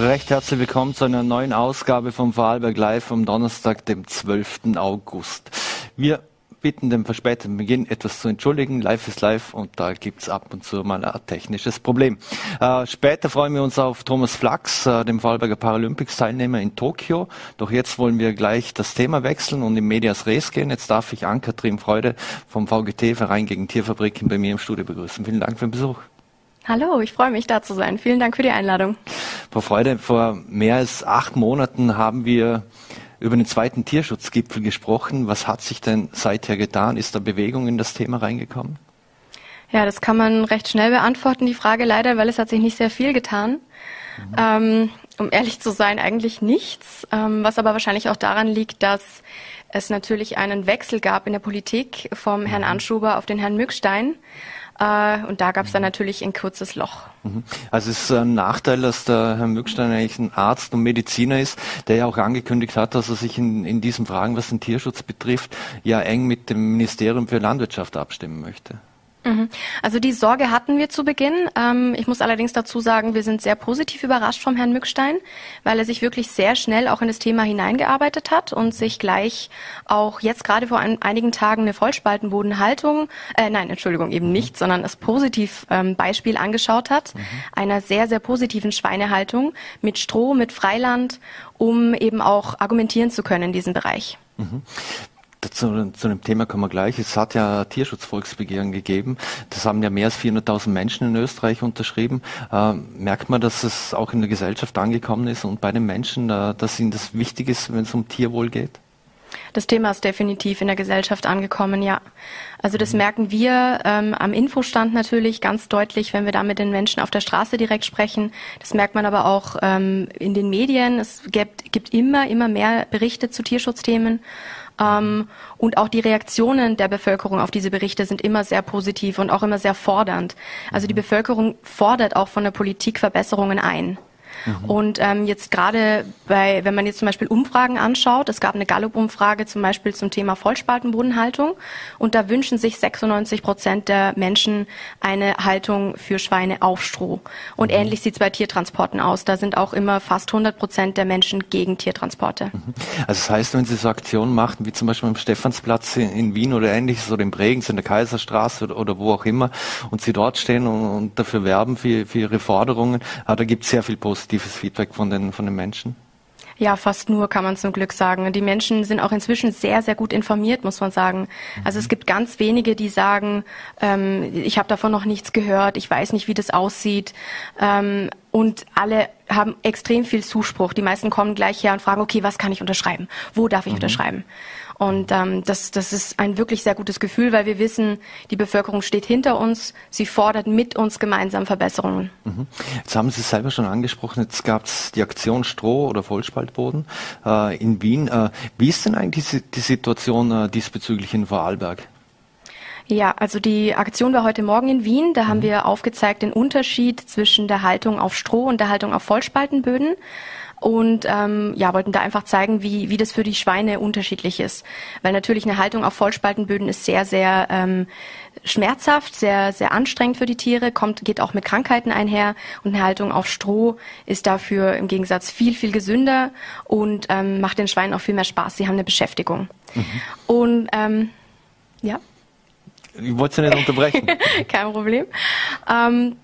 Recht herzlich willkommen zu einer neuen Ausgabe vom Vorarlberg Live vom Donnerstag, dem 12. August. Wir bitten, den verspäteten Beginn etwas zu entschuldigen. Live ist live und da gibt's ab und zu mal ein technisches Problem. Äh, später freuen wir uns auf Thomas Flachs, äh, dem Vorarlberger Paralympics-Teilnehmer in Tokio. Doch jetzt wollen wir gleich das Thema wechseln und in Medias Res gehen. Jetzt darf ich Ann-Kathrin Freude vom VGT, Verein gegen Tierfabriken, bei mir im Studio begrüßen. Vielen Dank für den Besuch. Hallo, ich freue mich da zu sein. Vielen Dank für die Einladung. Frau Freude, vor mehr als acht Monaten haben wir über den zweiten Tierschutzgipfel gesprochen. Was hat sich denn seither getan? Ist da Bewegung in das Thema reingekommen? Ja, das kann man recht schnell beantworten, die Frage leider, weil es hat sich nicht sehr viel getan. Mhm. Ähm, um ehrlich zu sein, eigentlich nichts, ähm, was aber wahrscheinlich auch daran liegt, dass es natürlich einen Wechsel gab in der Politik vom Herrn mhm. Anschuber auf den Herrn Mückstein. Äh, und da gab es dann natürlich ein kurzes Loch. Mhm. Also es ist ein Nachteil, dass der Herr Mückstein eigentlich ein Arzt und Mediziner ist, der ja auch angekündigt hat, dass er sich in, in diesen Fragen, was den Tierschutz betrifft, ja eng mit dem Ministerium für Landwirtschaft abstimmen möchte. Mhm. Also die Sorge hatten wir zu Beginn. Ähm, ich muss allerdings dazu sagen, wir sind sehr positiv überrascht vom Herrn Mückstein, weil er sich wirklich sehr schnell auch in das Thema hineingearbeitet hat und sich gleich auch jetzt gerade vor ein, einigen Tagen eine Vollspaltenbodenhaltung, äh, nein, Entschuldigung, eben nicht, sondern das positiv ähm, Beispiel angeschaut hat, mhm. einer sehr, sehr positiven Schweinehaltung mit Stroh, mit Freiland, um eben auch argumentieren zu können in diesem Bereich. Mhm. Zu, zu dem Thema kommen wir gleich. Es hat ja Tierschutzvolksbegehren gegeben. Das haben ja mehr als 400.000 Menschen in Österreich unterschrieben. Äh, merkt man, dass es auch in der Gesellschaft angekommen ist und bei den Menschen, äh, dass ihnen das wichtig ist, wenn es um Tierwohl geht? Das Thema ist definitiv in der Gesellschaft angekommen, ja. Also das mhm. merken wir ähm, am Infostand natürlich ganz deutlich, wenn wir da mit den Menschen auf der Straße direkt sprechen. Das merkt man aber auch ähm, in den Medien. Es gibt, gibt immer, immer mehr Berichte zu Tierschutzthemen. Ähm, und auch die Reaktionen der Bevölkerung auf diese Berichte sind immer sehr positiv und auch immer sehr fordernd. Also die Bevölkerung fordert auch von der Politik Verbesserungen ein. Mhm. Und ähm, jetzt gerade bei, wenn man jetzt zum Beispiel Umfragen anschaut, es gab eine Gallup-Umfrage zum Beispiel zum Thema Vollspaltenbodenhaltung und da wünschen sich 96 Prozent der Menschen eine Haltung für Schweine auf Stroh. Und mhm. ähnlich sieht es bei Tiertransporten aus. Da sind auch immer fast 100 Prozent der Menschen gegen Tiertransporte. Mhm. Also das heißt, wenn Sie so Aktionen machen, wie zum Beispiel am Stephansplatz in, Wien oder ähnliches oder in Bregenz, in der Kaiserstraße oder, oder wo auch immer und Sie dort stehen und, und dafür werben für, für Ihre Forderungen, ah, da gibt es sehr viel Positives positives Feedback von den, von den Menschen? Ja, fast nur kann man zum Glück sagen. Die Menschen sind auch inzwischen sehr, sehr gut informiert, muss man sagen. Also es gibt ganz wenige, die sagen, ähm, ich habe davon noch nichts gehört, ich weiß nicht, wie das aussieht. Ähm, und alle haben extrem viel Zuspruch. Die meisten kommen gleich her und fragen, okay, was kann ich unterschreiben? Wo darf ich mhm. unterschreiben? Und ähm, das, das ist ein wirklich sehr gutes Gefühl, weil wir wissen, die Bevölkerung steht hinter uns, sie fordert mit uns gemeinsam Verbesserungen. Mhm. Jetzt haben Sie es selber schon angesprochen, jetzt gab es die Aktion Stroh oder Vollspaltboden äh, in Wien. Äh, wie ist denn eigentlich die, die Situation äh, diesbezüglich in Vorarlberg? Ja, also die Aktion war heute Morgen in Wien. Da mhm. haben wir aufgezeigt den Unterschied zwischen der Haltung auf Stroh und der Haltung auf Vollspaltenböden und ähm, ja, wollten da einfach zeigen, wie, wie das für die Schweine unterschiedlich ist. Weil natürlich eine Haltung auf Vollspaltenböden ist sehr, sehr ähm, schmerzhaft, sehr, sehr anstrengend für die Tiere, kommt, geht auch mit Krankheiten einher und eine Haltung auf Stroh ist dafür im Gegensatz viel, viel gesünder und ähm, macht den Schweinen auch viel mehr Spaß. Sie haben eine Beschäftigung. Mhm. Und ähm, ja. Ich wollte Sie nicht unterbrechen. Kein Problem. Ähm,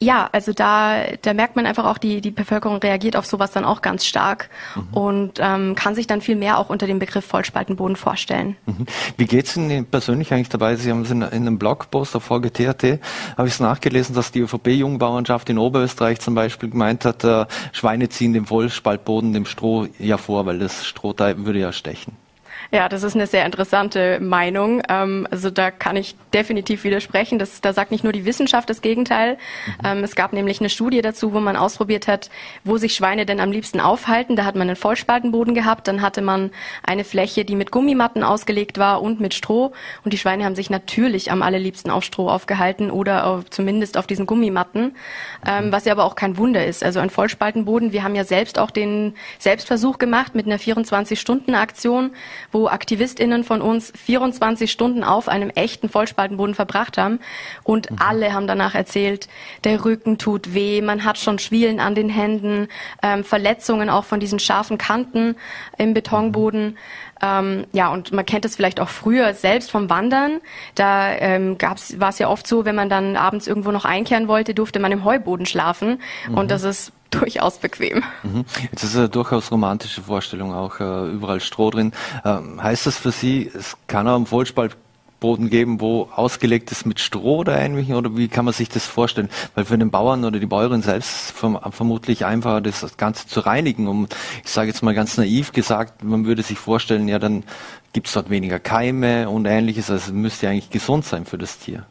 ja, also da, da merkt man einfach auch, die, die Bevölkerung reagiert auf sowas dann auch ganz stark mhm. und ähm, kann sich dann viel mehr auch unter dem Begriff Vollspaltenboden vorstellen. Mhm. Wie geht's Ihnen persönlich eigentlich dabei? Sie haben es in, in einem Blogpost auf VGTRT, habe ich es nachgelesen, dass die ÖVP-Jungbauernschaft in Oberösterreich zum Beispiel gemeint hat, äh, Schweine ziehen dem Vollspaltboden, dem Stroh ja vor, weil das Stroh da würde ja stechen. Ja, das ist eine sehr interessante Meinung. Ähm, also da kann ich definitiv widersprechen. Das, da sagt nicht nur die Wissenschaft das Gegenteil. Mhm. Ähm, es gab nämlich eine Studie dazu, wo man ausprobiert hat, wo sich Schweine denn am liebsten aufhalten. Da hat man einen Vollspaltenboden gehabt, dann hatte man eine Fläche, die mit Gummimatten ausgelegt war und mit Stroh. Und die Schweine haben sich natürlich am allerliebsten auf Stroh aufgehalten oder auf, zumindest auf diesen Gummimatten, ähm, was ja aber auch kein Wunder ist. Also ein Vollspaltenboden, wir haben ja selbst auch den Selbstversuch gemacht mit einer 24-Stunden-Aktion, wo AktivistInnen von uns 24 Stunden auf einem echten Vollspaltenboden verbracht haben und mhm. alle haben danach erzählt, der Rücken tut weh, man hat schon Schwielen an den Händen, ähm, Verletzungen auch von diesen scharfen Kanten im Betonboden. Ähm, ja, und man kennt es vielleicht auch früher selbst vom Wandern. Da ähm, war es ja oft so, wenn man dann abends irgendwo noch einkehren wollte, durfte man im Heuboden schlafen. Mhm. Und das ist durchaus bequem. Mhm. Jetzt ist eine durchaus romantische Vorstellung auch, äh, überall Stroh drin. Ähm, heißt das für Sie, es kann auch im Vollspalt Boden geben, wo ausgelegt ist mit Stroh oder ähnlichem? Oder wie kann man sich das vorstellen? Weil für den Bauern oder die Bäuerin selbst vermutlich einfacher, das Ganze zu reinigen. Um, ich sage jetzt mal ganz naiv gesagt, man würde sich vorstellen, ja, dann gibt es dort weniger Keime und ähnliches. Also müsste ja eigentlich gesund sein für das Tier.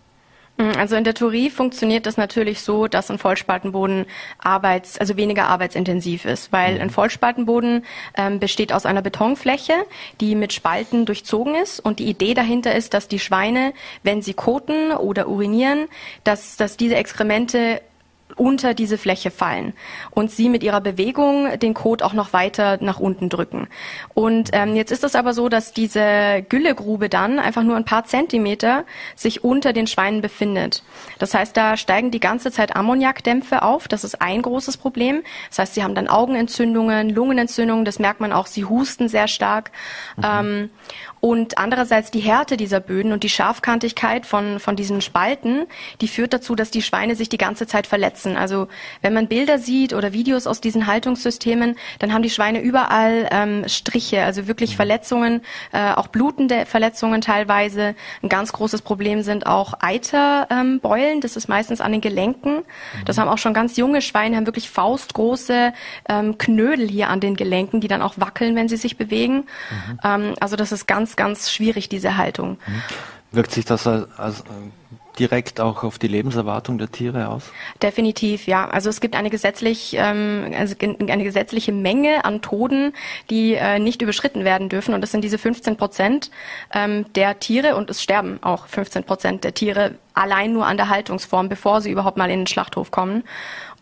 Mhm, also in der Theorie funktioniert das natürlich so, dass ein Vollspaltenboden arbeits, also weniger arbeitsintensiv ist, weil ein mhm. Vollspaltenboden ähm, besteht aus einer Betonfläche, die mit Spalten durchzogen ist und die Idee dahinter ist, dass die Schweine, wenn sie koten oder urinieren, dass, dass diese Exkremente unter diese Fläche fallen und sie mit ihrer Bewegung den Kot auch noch weiter nach unten drücken. Und ähm, jetzt ist es aber so, dass diese Güllegrube dann einfach nur ein paar Zentimeter sich unter den Schweinen befindet. Das heißt, da steigen die ganze Zeit Ammoniakdämpfe auf. Das ist ein großes Problem. Das heißt, sie haben dann Augenentzündungen, Lungenentzündungen. Das merkt man auch. Sie husten sehr stark. Mhm. Ähm, und andererseits die Härte dieser Böden und die Scharfkantigkeit von, von diesen Spalten, die führt dazu, dass die Schweine sich die ganze Zeit verletzen. Also wenn man Bilder sieht oder Videos aus diesen Haltungssystemen, dann haben die Schweine überall ähm, Striche, also wirklich mhm. Verletzungen, äh, auch blutende Verletzungen teilweise. Ein ganz großes Problem sind auch Eiterbeulen, ähm, das ist meistens an den Gelenken. Mhm. Das haben auch schon ganz junge Schweine, haben wirklich faustgroße ähm, Knödel hier an den Gelenken, die dann auch wackeln, wenn sie sich bewegen. Mhm. Ähm, also das ist ganz ganz, schwierig, diese Haltung. Mhm. Wirkt sich das als, als äh, direkt auch auf die Lebenserwartung der Tiere aus? Definitiv, ja. Also es gibt eine gesetzlich ähm, also eine gesetzliche Menge an Toden, die äh, nicht überschritten werden dürfen. Und das sind diese 15 Prozent ähm, der Tiere und es sterben auch 15 Prozent der Tiere allein nur an der Haltungsform, bevor sie überhaupt mal in den Schlachthof kommen.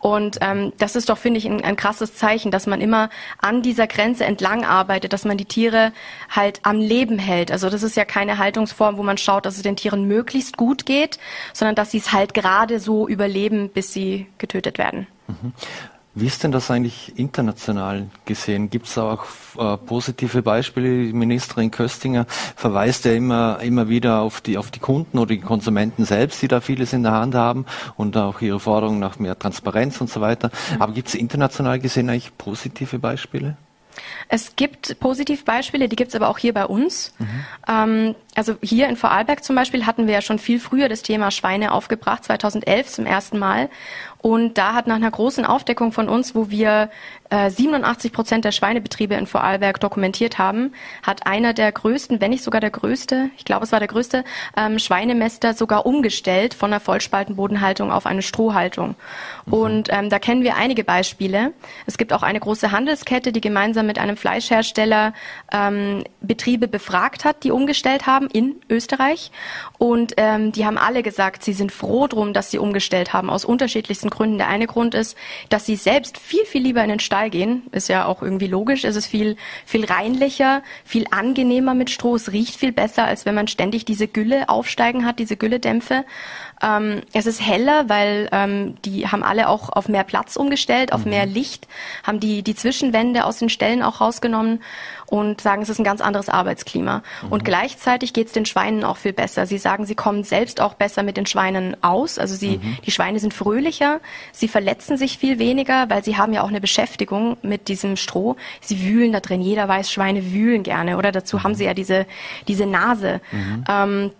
Und ähm, das ist doch, finde ich, ein, ein krasses Zeichen, dass man immer an dieser Grenze entlang arbeitet, dass man die Tiere halt am Leben hält. Also das ist ja keine Haltungsform, wo man schaut, dass es den Tieren möglichst gut geht, sondern dass sie es halt gerade so überleben, bis sie getötet werden. Mhm. Wie ist denn das eigentlich international gesehen? Gibt es auch äh, positive Beispiele? Die Ministerin Köstinger verweist ja immer, immer wieder auf die, auf die Kunden oder die Konsumenten selbst, die da vieles in der Hand haben und auch ihre Forderungen nach mehr Transparenz und so weiter. Mhm. Aber gibt es international gesehen eigentlich positive Beispiele? Es gibt Positivbeispiele, die gibt es aber auch hier bei uns. Mhm. Ähm, also hier in Vorarlberg zum Beispiel hatten wir ja schon viel früher das Thema Schweine aufgebracht, 2011 zum ersten Mal. Und da hat nach einer großen Aufdeckung von uns, wo wir äh, 87 Prozent der Schweinebetriebe in Vorarlberg dokumentiert haben, hat einer der größten, wenn nicht sogar der größte, ich glaube es war der größte, ähm, Schweinemester sogar umgestellt von einer Vollspaltenbodenhaltung auf eine Strohhaltung. Mhm. Und ähm, da kennen wir einige Beispiele. Es gibt auch eine große Handelskette, die gemeinsam mit einem Fleischhersteller ähm, Betriebe befragt hat, die umgestellt haben in Österreich. Und ähm, die haben alle gesagt, sie sind froh drum, dass sie umgestellt haben, aus unterschiedlichsten Gründen. Der eine Grund ist, dass sie selbst viel, viel lieber in den Stall gehen. Ist ja auch irgendwie logisch. Es ist viel, viel reinlicher, viel angenehmer mit Stroh. Es riecht viel besser, als wenn man ständig diese Gülle aufsteigen hat, diese Gülledämpfe. Ähm, es ist heller, weil ähm, die haben alle auch auf mehr Platz umgestellt, auf mhm. mehr Licht, haben die, die Zwischenwände aus den Ställen auch rausgenommen und sagen, es ist ein ganz anderes Arbeitsklima. Mhm. Und gleichzeitig geht es den Schweinen auch viel besser. Sie sagen, sie kommen selbst auch besser mit den Schweinen aus. Also sie, mhm. die Schweine sind fröhlicher, sie verletzen sich viel weniger, weil sie haben ja auch eine Beschäftigung mit diesem Stroh. Sie wühlen da drin. Jeder weiß, Schweine wühlen gerne. Oder dazu mhm. haben sie ja diese, diese Nase. Mhm. Ähm,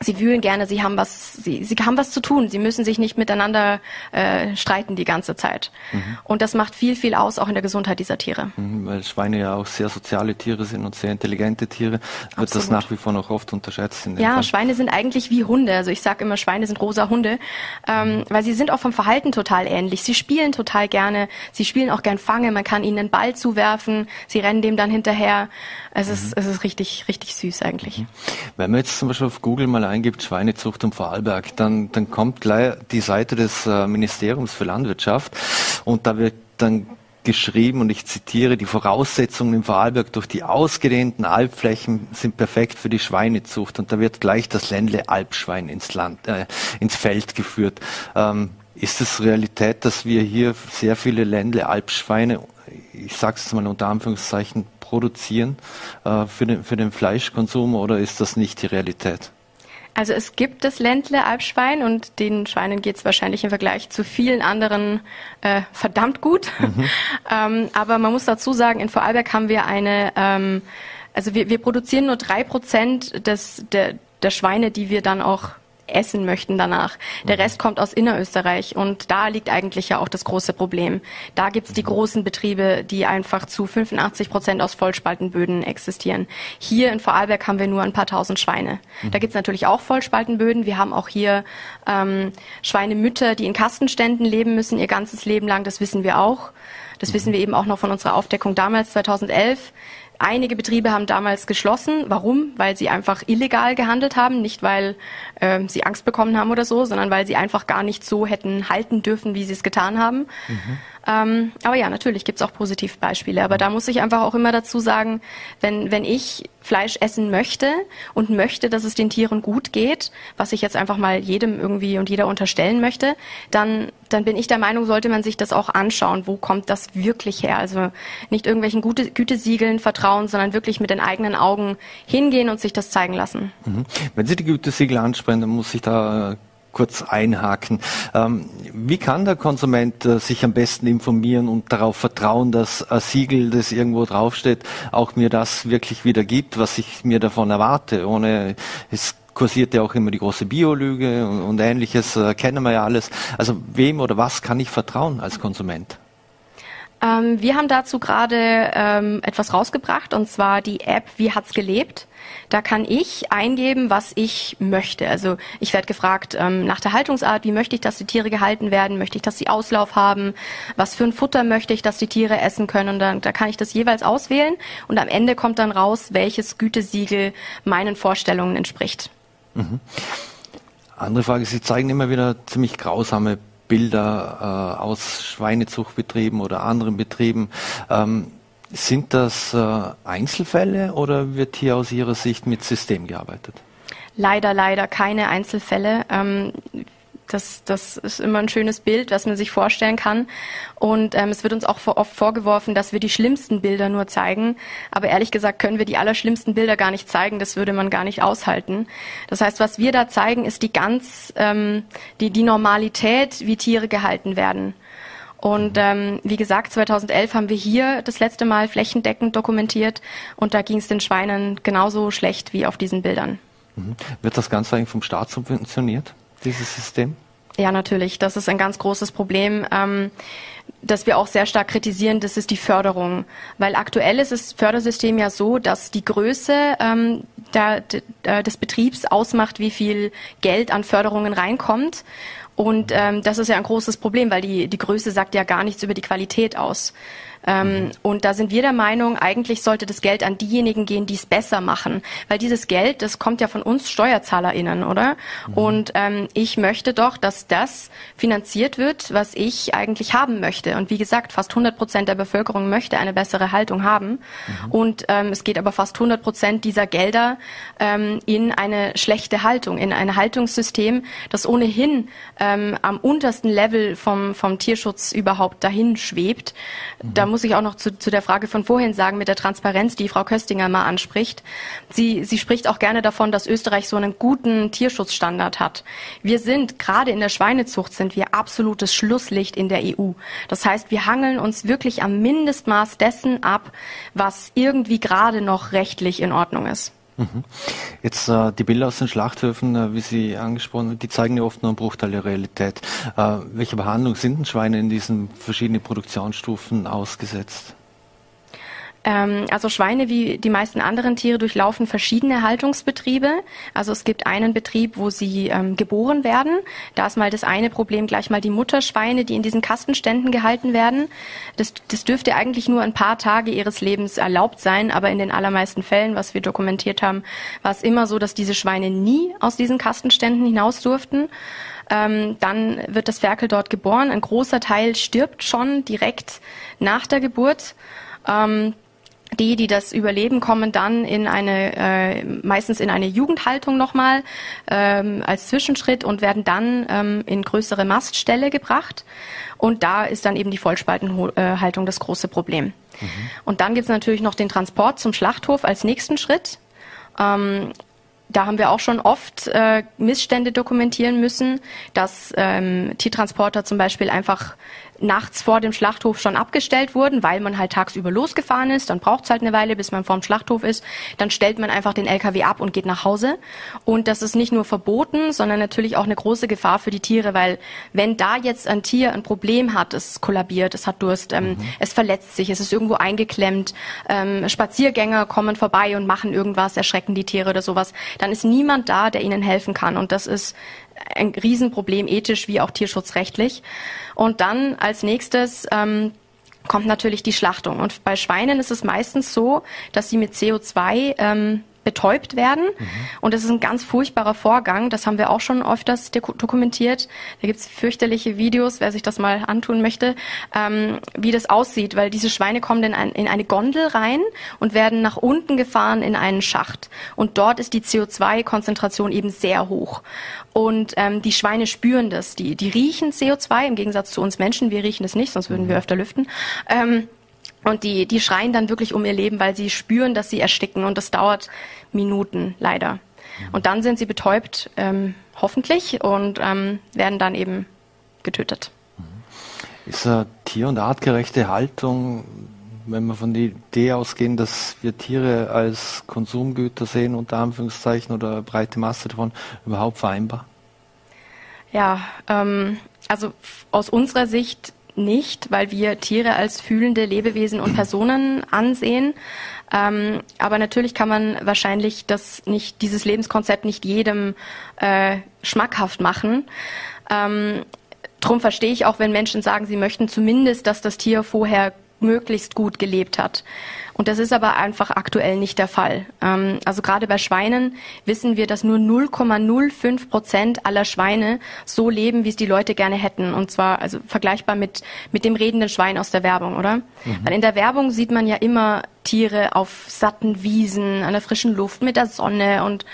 sie wühlen gerne, sie haben was, sie, sie haben was zu tun, sie müssen sich nicht miteinander äh, streiten die ganze Zeit. Mhm. Und das macht viel, viel aus, auch in der Gesundheit dieser Tiere. Mhm, weil Schweine ja auch sehr soziale Tiere sind und sehr intelligente Tiere, wird Absolut. das nach wie vor noch oft unterschätzt. ja, Fall. Schweine sind eigentlich wie Hunde. Also ich sage immer, Schweine sind rosa Hunde, ähm, mhm. weil sie sind auch vom Verhalten total ähnlich. Sie spielen total gerne, sie spielen auch gern Fange, man kann ihnen einen Ball zuwerfen, sie rennen dem dann hinterher. Es, mhm. ist, es ist richtig, richtig süß eigentlich. Mhm. Wenn man jetzt zum Beispiel auf Google mal eingibt, Schweinezucht um Vorarlberg, dann, dann kommt gleich die Seite des äh, Ministeriums für Landwirtschaft und da wird dann geschrieben und ich zitiere, die Voraussetzungen im Vorarlberg durch die ausgedehnten Alpflächen sind perfekt für die Schweinezucht und da wird gleich das Ländle Alpschwein ins äh, ins Feld geführt. Ähm, ist es Realität, dass wir hier sehr viele Ländle Alpschweine, ich sage es mal unter Anführungszeichen, produzieren äh, für, den, für den Fleischkonsum oder ist das nicht die Realität? Also es gibt das Ländle Alpschwein und den Schweinen geht es wahrscheinlich im Vergleich zu vielen anderen äh, verdammt gut. Mhm. ähm, aber man muss dazu sagen, in Vorarlberg haben wir eine, ähm, also wir, wir produzieren nur drei Prozent des, der, der Schweine, die wir dann auch essen möchten danach. Der mhm. Rest kommt aus Innerösterreich und da liegt eigentlich ja auch das große Problem. Da gibt's die mhm. großen Betriebe, die einfach zu 85 Prozent aus Vollspaltenböden existieren. Hier in Vorarlberg haben wir nur ein paar tausend Schweine. Da mhm. gibt's natürlich auch Vollspaltenböden. Wir haben auch hier ähm, Schweinemütter, die in Kastenständen leben müssen ihr ganzes Leben lang. Das wissen wir auch. Das wissen wir eben auch noch von unserer Aufdeckung damals 2011. Einige Betriebe haben damals geschlossen. Warum? Weil sie einfach illegal gehandelt haben, nicht weil äh, sie Angst bekommen haben oder so, sondern weil sie einfach gar nicht so hätten halten dürfen, wie sie es getan haben. Mhm. Ähm, aber ja, natürlich gibt's auch Positivbeispiele. Aber da muss ich einfach auch immer dazu sagen, wenn, wenn ich Fleisch essen möchte und möchte, dass es den Tieren gut geht, was ich jetzt einfach mal jedem irgendwie und jeder unterstellen möchte, dann, dann bin ich der Meinung, sollte man sich das auch anschauen. Wo kommt das wirklich her? Also nicht irgendwelchen Gute, Gütesiegeln vertrauen, sondern wirklich mit den eigenen Augen hingehen und sich das zeigen lassen. Mhm. Wenn Sie die Gütesiegel ansprechen, dann muss ich da kurz einhaken. Ähm, wie kann der Konsument äh, sich am besten informieren und darauf vertrauen, dass ein Siegel, das irgendwo draufsteht, auch mir das wirklich wieder gibt, was ich mir davon erwarte, ohne es kursiert ja auch immer die große Biolüge und, und ähnliches, äh, kennen wir ja alles. Also wem oder was kann ich vertrauen als Konsument? Ähm, wir haben dazu gerade ähm, etwas rausgebracht und zwar die App Wie hat's gelebt. Da kann ich eingeben, was ich möchte. Also ich werde gefragt ähm, nach der Haltungsart, wie möchte ich, dass die Tiere gehalten werden, möchte ich, dass sie Auslauf haben, was für ein Futter möchte ich, dass die Tiere essen können. Und dann da kann ich das jeweils auswählen und am Ende kommt dann raus, welches Gütesiegel meinen Vorstellungen entspricht. Mhm. Andere Frage, Sie zeigen immer wieder ziemlich grausame Bilder äh, aus Schweinezuchtbetrieben oder anderen Betrieben. Ähm, sind das äh, Einzelfälle oder wird hier aus Ihrer Sicht mit System gearbeitet? Leider, leider keine Einzelfälle. Ähm, das, das ist immer ein schönes Bild, was man sich vorstellen kann. Und ähm, es wird uns auch oft vorgeworfen, dass wir die schlimmsten Bilder nur zeigen. Aber ehrlich gesagt können wir die allerschlimmsten Bilder gar nicht zeigen. Das würde man gar nicht aushalten. Das heißt, was wir da zeigen, ist die ganz, ähm, die, die Normalität, wie Tiere gehalten werden. Und ähm, wie gesagt, 2011 haben wir hier das letzte Mal flächendeckend dokumentiert und da ging es den Schweinen genauso schlecht wie auf diesen Bildern. Mhm. Wird das Ganze eigentlich vom Staat subventioniert? Dieses System? Ja, natürlich. Das ist ein ganz großes Problem. Ähm, das wir auch sehr stark kritisieren, das ist die Förderung. Weil aktuell ist das Fördersystem ja so, dass die Größe ähm, der, der, des Betriebs ausmacht, wie viel Geld an Förderungen reinkommt. Und ähm, das ist ja ein großes Problem, weil die, die Größe sagt ja gar nichts über die Qualität aus. Ähm, mhm. Und da sind wir der Meinung, eigentlich sollte das Geld an diejenigen gehen, die es besser machen. Weil dieses Geld, das kommt ja von uns SteuerzahlerInnen, oder? Mhm. Und ähm, ich möchte doch, dass das finanziert wird, was ich eigentlich haben möchte. Und wie gesagt, fast 100 Prozent der Bevölkerung möchte eine bessere Haltung haben. Mhm. Und ähm, es geht aber fast 100 Prozent dieser Gelder ähm, in eine schlechte Haltung, in ein Haltungssystem, das ohnehin ähm, am untersten Level vom, vom Tierschutz überhaupt dahin schwebt. Da muss ich auch noch zu, zu der Frage von vorhin sagen, mit der Transparenz, die Frau Köstinger mal anspricht. Sie, sie spricht auch gerne davon, dass Österreich so einen guten Tierschutzstandard hat. Wir sind, gerade in der Schweinezucht, sind wir absolutes Schlusslicht in der EU. Das heißt, wir hangeln uns wirklich am Mindestmaß dessen ab, was irgendwie gerade noch rechtlich in Ordnung ist. Mhm. Jetzt äh, die Bilder aus den Schlachthöfen, äh, wie Sie angesprochen haben, die zeigen ja oft nur einen Bruchteil der Realität. Äh, welche Behandlung sind denn Schweine in diesen verschiedenen Produktionsstufen ausgesetzt? Ähm, also Schweine wie die meisten anderen Tiere durchlaufen verschiedene Haltungsbetriebe. Also es gibt einen Betrieb, wo sie ähm, geboren werden. Da ist mal das eine Problem gleich mal die Mutterschweine, die in diesen Kastenständen gehalten werden. Das, das dürfte eigentlich nur ein paar Tage ihres Lebens erlaubt sein, aber in den allermeisten Fällen, was wir dokumentiert haben, war es immer so, dass diese Schweine nie aus diesen Kastenständen hinaus durften. Ähm, dann wird das Ferkel dort geboren. Ein großer Teil stirbt schon direkt nach der Geburt. Ähm, die, die das überleben, kommen dann in eine, äh, meistens in eine Jugendhaltung nochmal ähm, als Zwischenschritt und werden dann ähm, in größere Mastställe gebracht. Und da ist dann eben die Vollspaltenhaltung das große Problem. Mhm. Und dann gibt es natürlich noch den Transport zum Schlachthof als nächsten Schritt. Ähm, da haben wir auch schon oft äh, Missstände dokumentieren müssen, dass ähm, Tiertransporter zum Beispiel einfach nachts vor dem Schlachthof schon abgestellt wurden, weil man halt tagsüber losgefahren ist. Dann braucht es halt eine Weile, bis man vorm Schlachthof ist. Dann stellt man einfach den LKW ab und geht nach Hause. Und das ist nicht nur verboten, sondern natürlich auch eine große Gefahr für die Tiere, weil wenn da jetzt ein Tier ein Problem hat, es kollabiert, es hat Durst, ähm, mhm. es verletzt sich, es ist irgendwo eingeklemmt, ähm, Spaziergänger kommen vorbei und machen irgendwas, erschrecken die Tiere oder sowas, dann ist niemand da, der ihnen helfen kann. Und das ist ein Riesenproblem, ethisch wie auch tierschutzrechtlich. Und dann als nächstes ähm, kommt natürlich die Schlachtung. Und bei Schweinen ist es meistens so, dass sie mit CO2 ähm, betäubt werden. Mhm. Und das ist ein ganz furchtbarer Vorgang. Das haben wir auch schon öfters dokumentiert. Da gibt's fürchterliche Videos, wer sich das mal antun möchte, ähm, wie das aussieht, weil diese Schweine kommen in, ein, in eine Gondel rein und werden nach unten gefahren in einen Schacht. Und dort ist die CO2-Konzentration eben sehr hoch. Und ähm, die Schweine spüren das. Die, die riechen CO2 im Gegensatz zu uns Menschen. Wir riechen es nicht, sonst würden wir mhm. öfter lüften. Ähm, und die, die schreien dann wirklich um ihr Leben, weil sie spüren, dass sie ersticken. Und das dauert Minuten leider. Mhm. Und dann sind sie betäubt, ähm, hoffentlich, und ähm, werden dann eben getötet. Mhm. Ist eine tier- und artgerechte Haltung, wenn wir von der Idee ausgehen, dass wir Tiere als Konsumgüter sehen, unter Anführungszeichen, oder breite Masse davon, überhaupt vereinbar? Ja, ähm, also aus unserer Sicht nicht, weil wir Tiere als fühlende Lebewesen und Personen ansehen. Ähm, aber natürlich kann man wahrscheinlich das nicht, dieses Lebenskonzept nicht jedem äh, schmackhaft machen. Ähm, drum verstehe ich auch, wenn Menschen sagen, sie möchten zumindest, dass das Tier vorher möglichst gut gelebt hat. Und das ist aber einfach aktuell nicht der Fall. Ähm, also gerade bei Schweinen wissen wir, dass nur 0,05 Prozent aller Schweine so leben, wie es die Leute gerne hätten. Und zwar also vergleichbar mit, mit dem redenden Schwein aus der Werbung, oder? Mhm. Weil in der Werbung sieht man ja immer Tiere auf satten Wiesen, an der frischen Luft, mit der Sonne und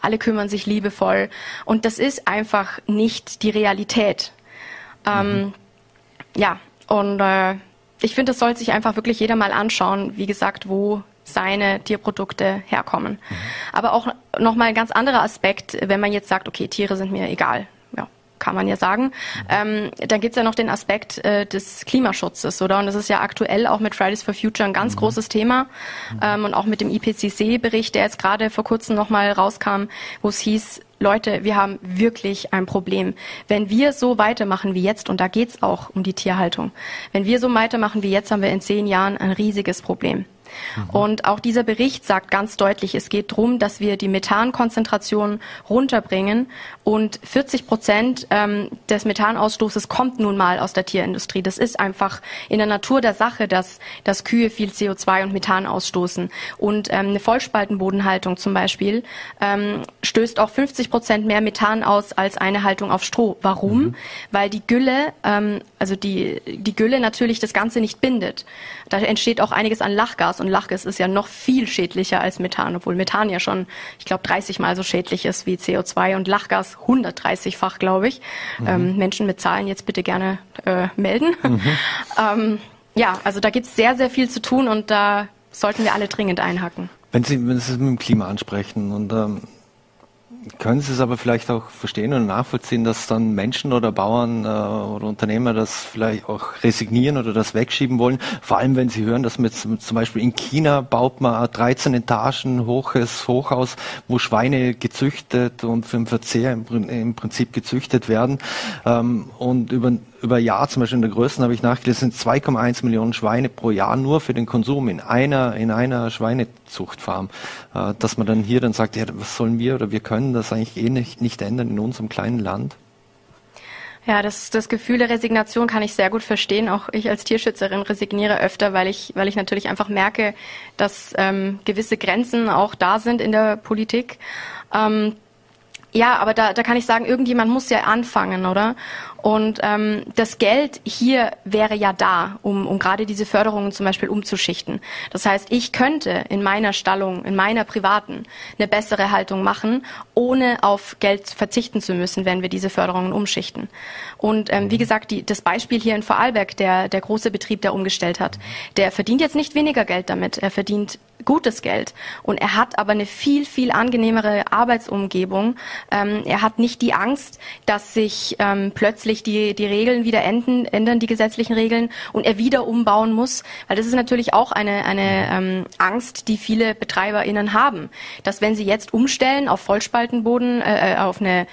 alle kümmern sich liebevoll. Und das ist einfach nicht die Realität. Ähm, mhm. Ja, und äh, ich finde, das soll sich einfach wirklich jeder mal anschauen, wie gesagt, wo seine Tierprodukte herkommen. Mhm. Aber auch nochmal ein ganz anderer Aspekt, wenn man jetzt sagt, okay, Tiere sind mir egal. Kann man ja sagen. Mhm. Ähm, dann gibt's ja noch den Aspekt äh, des Klimaschutzes, oder? Und das ist ja aktuell auch mit Fridays for Future ein ganz mhm. großes Thema. Mhm. Ähm, und auch mit dem IPCC-Bericht, der jetzt gerade vor kurzem nochmal rauskam, wo es hieß, Leute, wir haben wirklich ein Problem. Wenn wir so weitermachen wie jetzt, und da geht's auch um die Tierhaltung, wenn wir so weitermachen wie jetzt, haben wir in zehn Jahren ein riesiges Problem. Mhm. Und auch dieser Bericht sagt ganz deutlich, es geht darum, dass wir die Methankonzentration runterbringen. Und 40 Prozent ähm, des Methanausstoßes kommt nun mal aus der Tierindustrie. Das ist einfach in der Natur der Sache, dass, dass Kühe viel CO2 und Methan ausstoßen. Und ähm, eine Vollspaltenbodenhaltung zum Beispiel ähm, stößt auch 50 Prozent mehr Methan aus als eine Haltung auf Stroh. Warum? Mhm. Weil die Gülle, ähm, also die, die Gülle natürlich das Ganze nicht bindet. Da entsteht auch einiges an Lachgas und Lachgas ist ja noch viel schädlicher als Methan, obwohl Methan ja schon, ich glaube, 30 mal so schädlich ist wie CO2 und Lachgas 130-fach, glaube ich. Mhm. Ähm, Menschen mit Zahlen jetzt bitte gerne äh, melden. Mhm. ähm, ja, also da gibt es sehr, sehr viel zu tun und da sollten wir alle dringend einhacken. Wenn Sie, wenn Sie es mit dem Klima ansprechen und ähm, können Sie es aber vielleicht auch verstehen und nachvollziehen, dass dann Menschen oder Bauern äh, oder Unternehmer das vielleicht auch resignieren oder das wegschieben wollen? Vor allem, wenn sie hören, dass mit, zum Beispiel in China baut man 13 Etagen hohes Hochhaus, wo Schweine gezüchtet und für den Verzehr im, im Prinzip gezüchtet werden. Ähm, und über über Jahr, zum Beispiel in der größten habe ich nachgelesen, sind 2,1 Millionen Schweine pro Jahr nur für den Konsum in einer, in einer Schweinezuchtfarm. Äh, dass man dann hier dann sagt, ja, was sollen wir oder wir können das eigentlich eh nicht, nicht ändern in unserem kleinen Land? Ja, das, das Gefühl der Resignation kann ich sehr gut verstehen. Auch ich als Tierschützerin resigniere öfter, weil ich, weil ich natürlich einfach merke, dass ähm, gewisse Grenzen auch da sind in der Politik. Ähm, ja, aber da, da kann ich sagen, irgendjemand muss ja anfangen, oder? Und ähm, das Geld hier wäre ja da, um, um gerade diese Förderungen zum Beispiel umzuschichten. Das heißt, ich könnte in meiner Stallung, in meiner privaten, eine bessere Haltung machen, ohne auf Geld verzichten zu müssen, wenn wir diese Förderungen umschichten. Und ähm, wie mhm. gesagt, die, das Beispiel hier in Vorarlberg, der, der große Betrieb, der umgestellt hat, der verdient jetzt nicht weniger Geld damit. Er verdient gutes Geld. Und er hat aber eine viel, viel angenehmere Arbeitsumgebung. Ähm, er hat nicht die Angst, dass sich ähm, plötzlich die, die Regeln wieder enden, ändern, die gesetzlichen Regeln, und er wieder umbauen muss. Weil das ist natürlich auch eine, eine ähm, Angst, die viele BetreiberInnen haben. Dass wenn sie jetzt umstellen auf Vollspaltenboden, äh, äh auf eine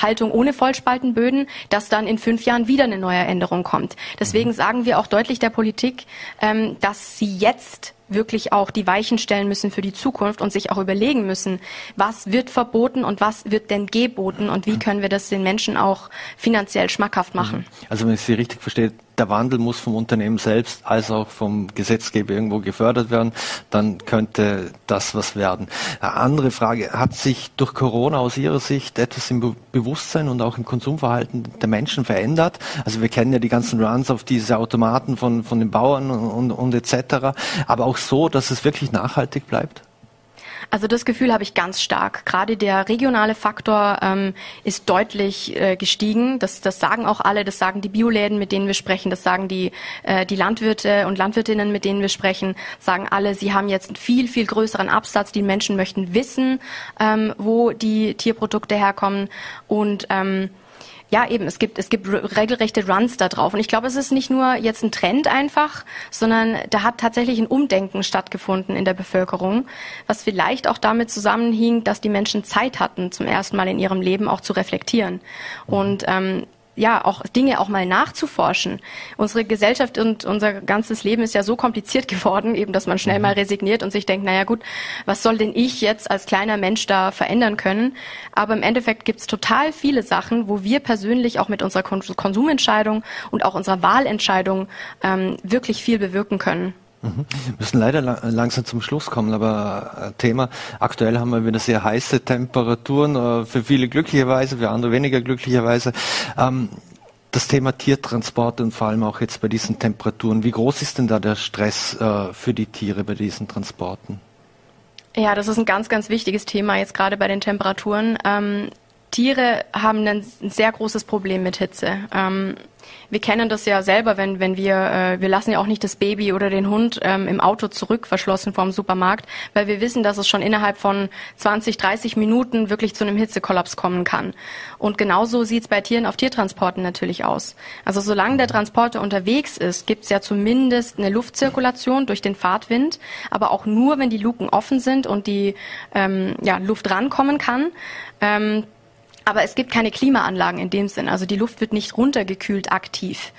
Haltung ohne Vollspaltenböden, dass dann in fünf Jahren wieder eine neue Änderung kommt. Deswegen sagen wir auch deutlich der Politik, ähm, dass sie jetzt wirklich auch die Weichen stellen müssen für die Zukunft und sich auch überlegen müssen, was wird verboten und was wird denn geboten und wie können wir das den Menschen auch finanziell schmackhaft machen. Also wenn ich Sie richtig verstehe, der Wandel muss vom Unternehmen selbst als auch vom Gesetzgeber irgendwo gefördert werden, dann könnte das was werden. Eine andere Frage, hat sich durch Corona aus Ihrer Sicht etwas im Bewusstsein und auch im Konsumverhalten der Menschen verändert? Also wir kennen ja die ganzen Runs auf diese Automaten von, von den Bauern und, und, und etc., aber auch so, dass es wirklich nachhaltig bleibt? Also das Gefühl habe ich ganz stark. Gerade der regionale Faktor ähm, ist deutlich äh, gestiegen. Das, das sagen auch alle, das sagen die Bioläden, mit denen wir sprechen, das sagen die, äh, die Landwirte und Landwirtinnen, mit denen wir sprechen, sagen alle, sie haben jetzt einen viel, viel größeren Absatz. Die Menschen möchten wissen, ähm, wo die Tierprodukte herkommen. Und ähm, ja, eben, es gibt, es gibt regelrechte Runs da drauf. Und ich glaube, es ist nicht nur jetzt ein Trend einfach, sondern da hat tatsächlich ein Umdenken stattgefunden in der Bevölkerung, was vielleicht auch damit zusammenhing, dass die Menschen Zeit hatten, zum ersten Mal in ihrem Leben auch zu reflektieren. Und ähm, ja, auch Dinge auch mal nachzuforschen. Unsere Gesellschaft und unser ganzes Leben ist ja so kompliziert geworden, eben, dass man schnell mhm. mal resigniert und sich denkt, naja gut, was soll denn ich jetzt als kleiner Mensch da verändern können? Aber im Endeffekt gibt es total viele Sachen, wo wir persönlich auch mit unserer Konsumentscheidung und auch unserer Wahlentscheidung ähm, wirklich viel bewirken können. Mhm. Wir müssen leider langsam zum Schluss kommen, aber äh, Thema, aktuell haben wir wieder sehr heiße Temperaturen, äh, für viele glücklicherweise, für andere weniger glücklicherweise. Ähm, das Thema Tiertransport und vor allem auch jetzt bei diesen Temperaturen, wie groß ist denn da der Stress äh, für die Tiere bei diesen Transporten? Ja, das ist ein ganz, ganz wichtiges Thema jetzt gerade bei den Temperaturen. Ähm, Tiere haben ein sehr großes Problem mit Hitze. Ähm, wir kennen das ja selber, wenn, wenn wir, äh, wir lassen ja auch nicht das Baby oder den Hund ähm, im Auto zurück, verschlossen vorm Supermarkt, weil wir wissen, dass es schon innerhalb von 20, 30 Minuten wirklich zu einem Hitzekollaps kommen kann. Und genauso sieht es bei Tieren auf Tiertransporten natürlich aus. Also solange der Transporter unterwegs ist, gibt es ja zumindest eine Luftzirkulation durch den Fahrtwind, aber auch nur, wenn die Luken offen sind und die ähm, ja, Luft rankommen kann. Ähm, aber es gibt keine Klimaanlagen in dem Sinn. Also die Luft wird nicht runtergekühlt aktiv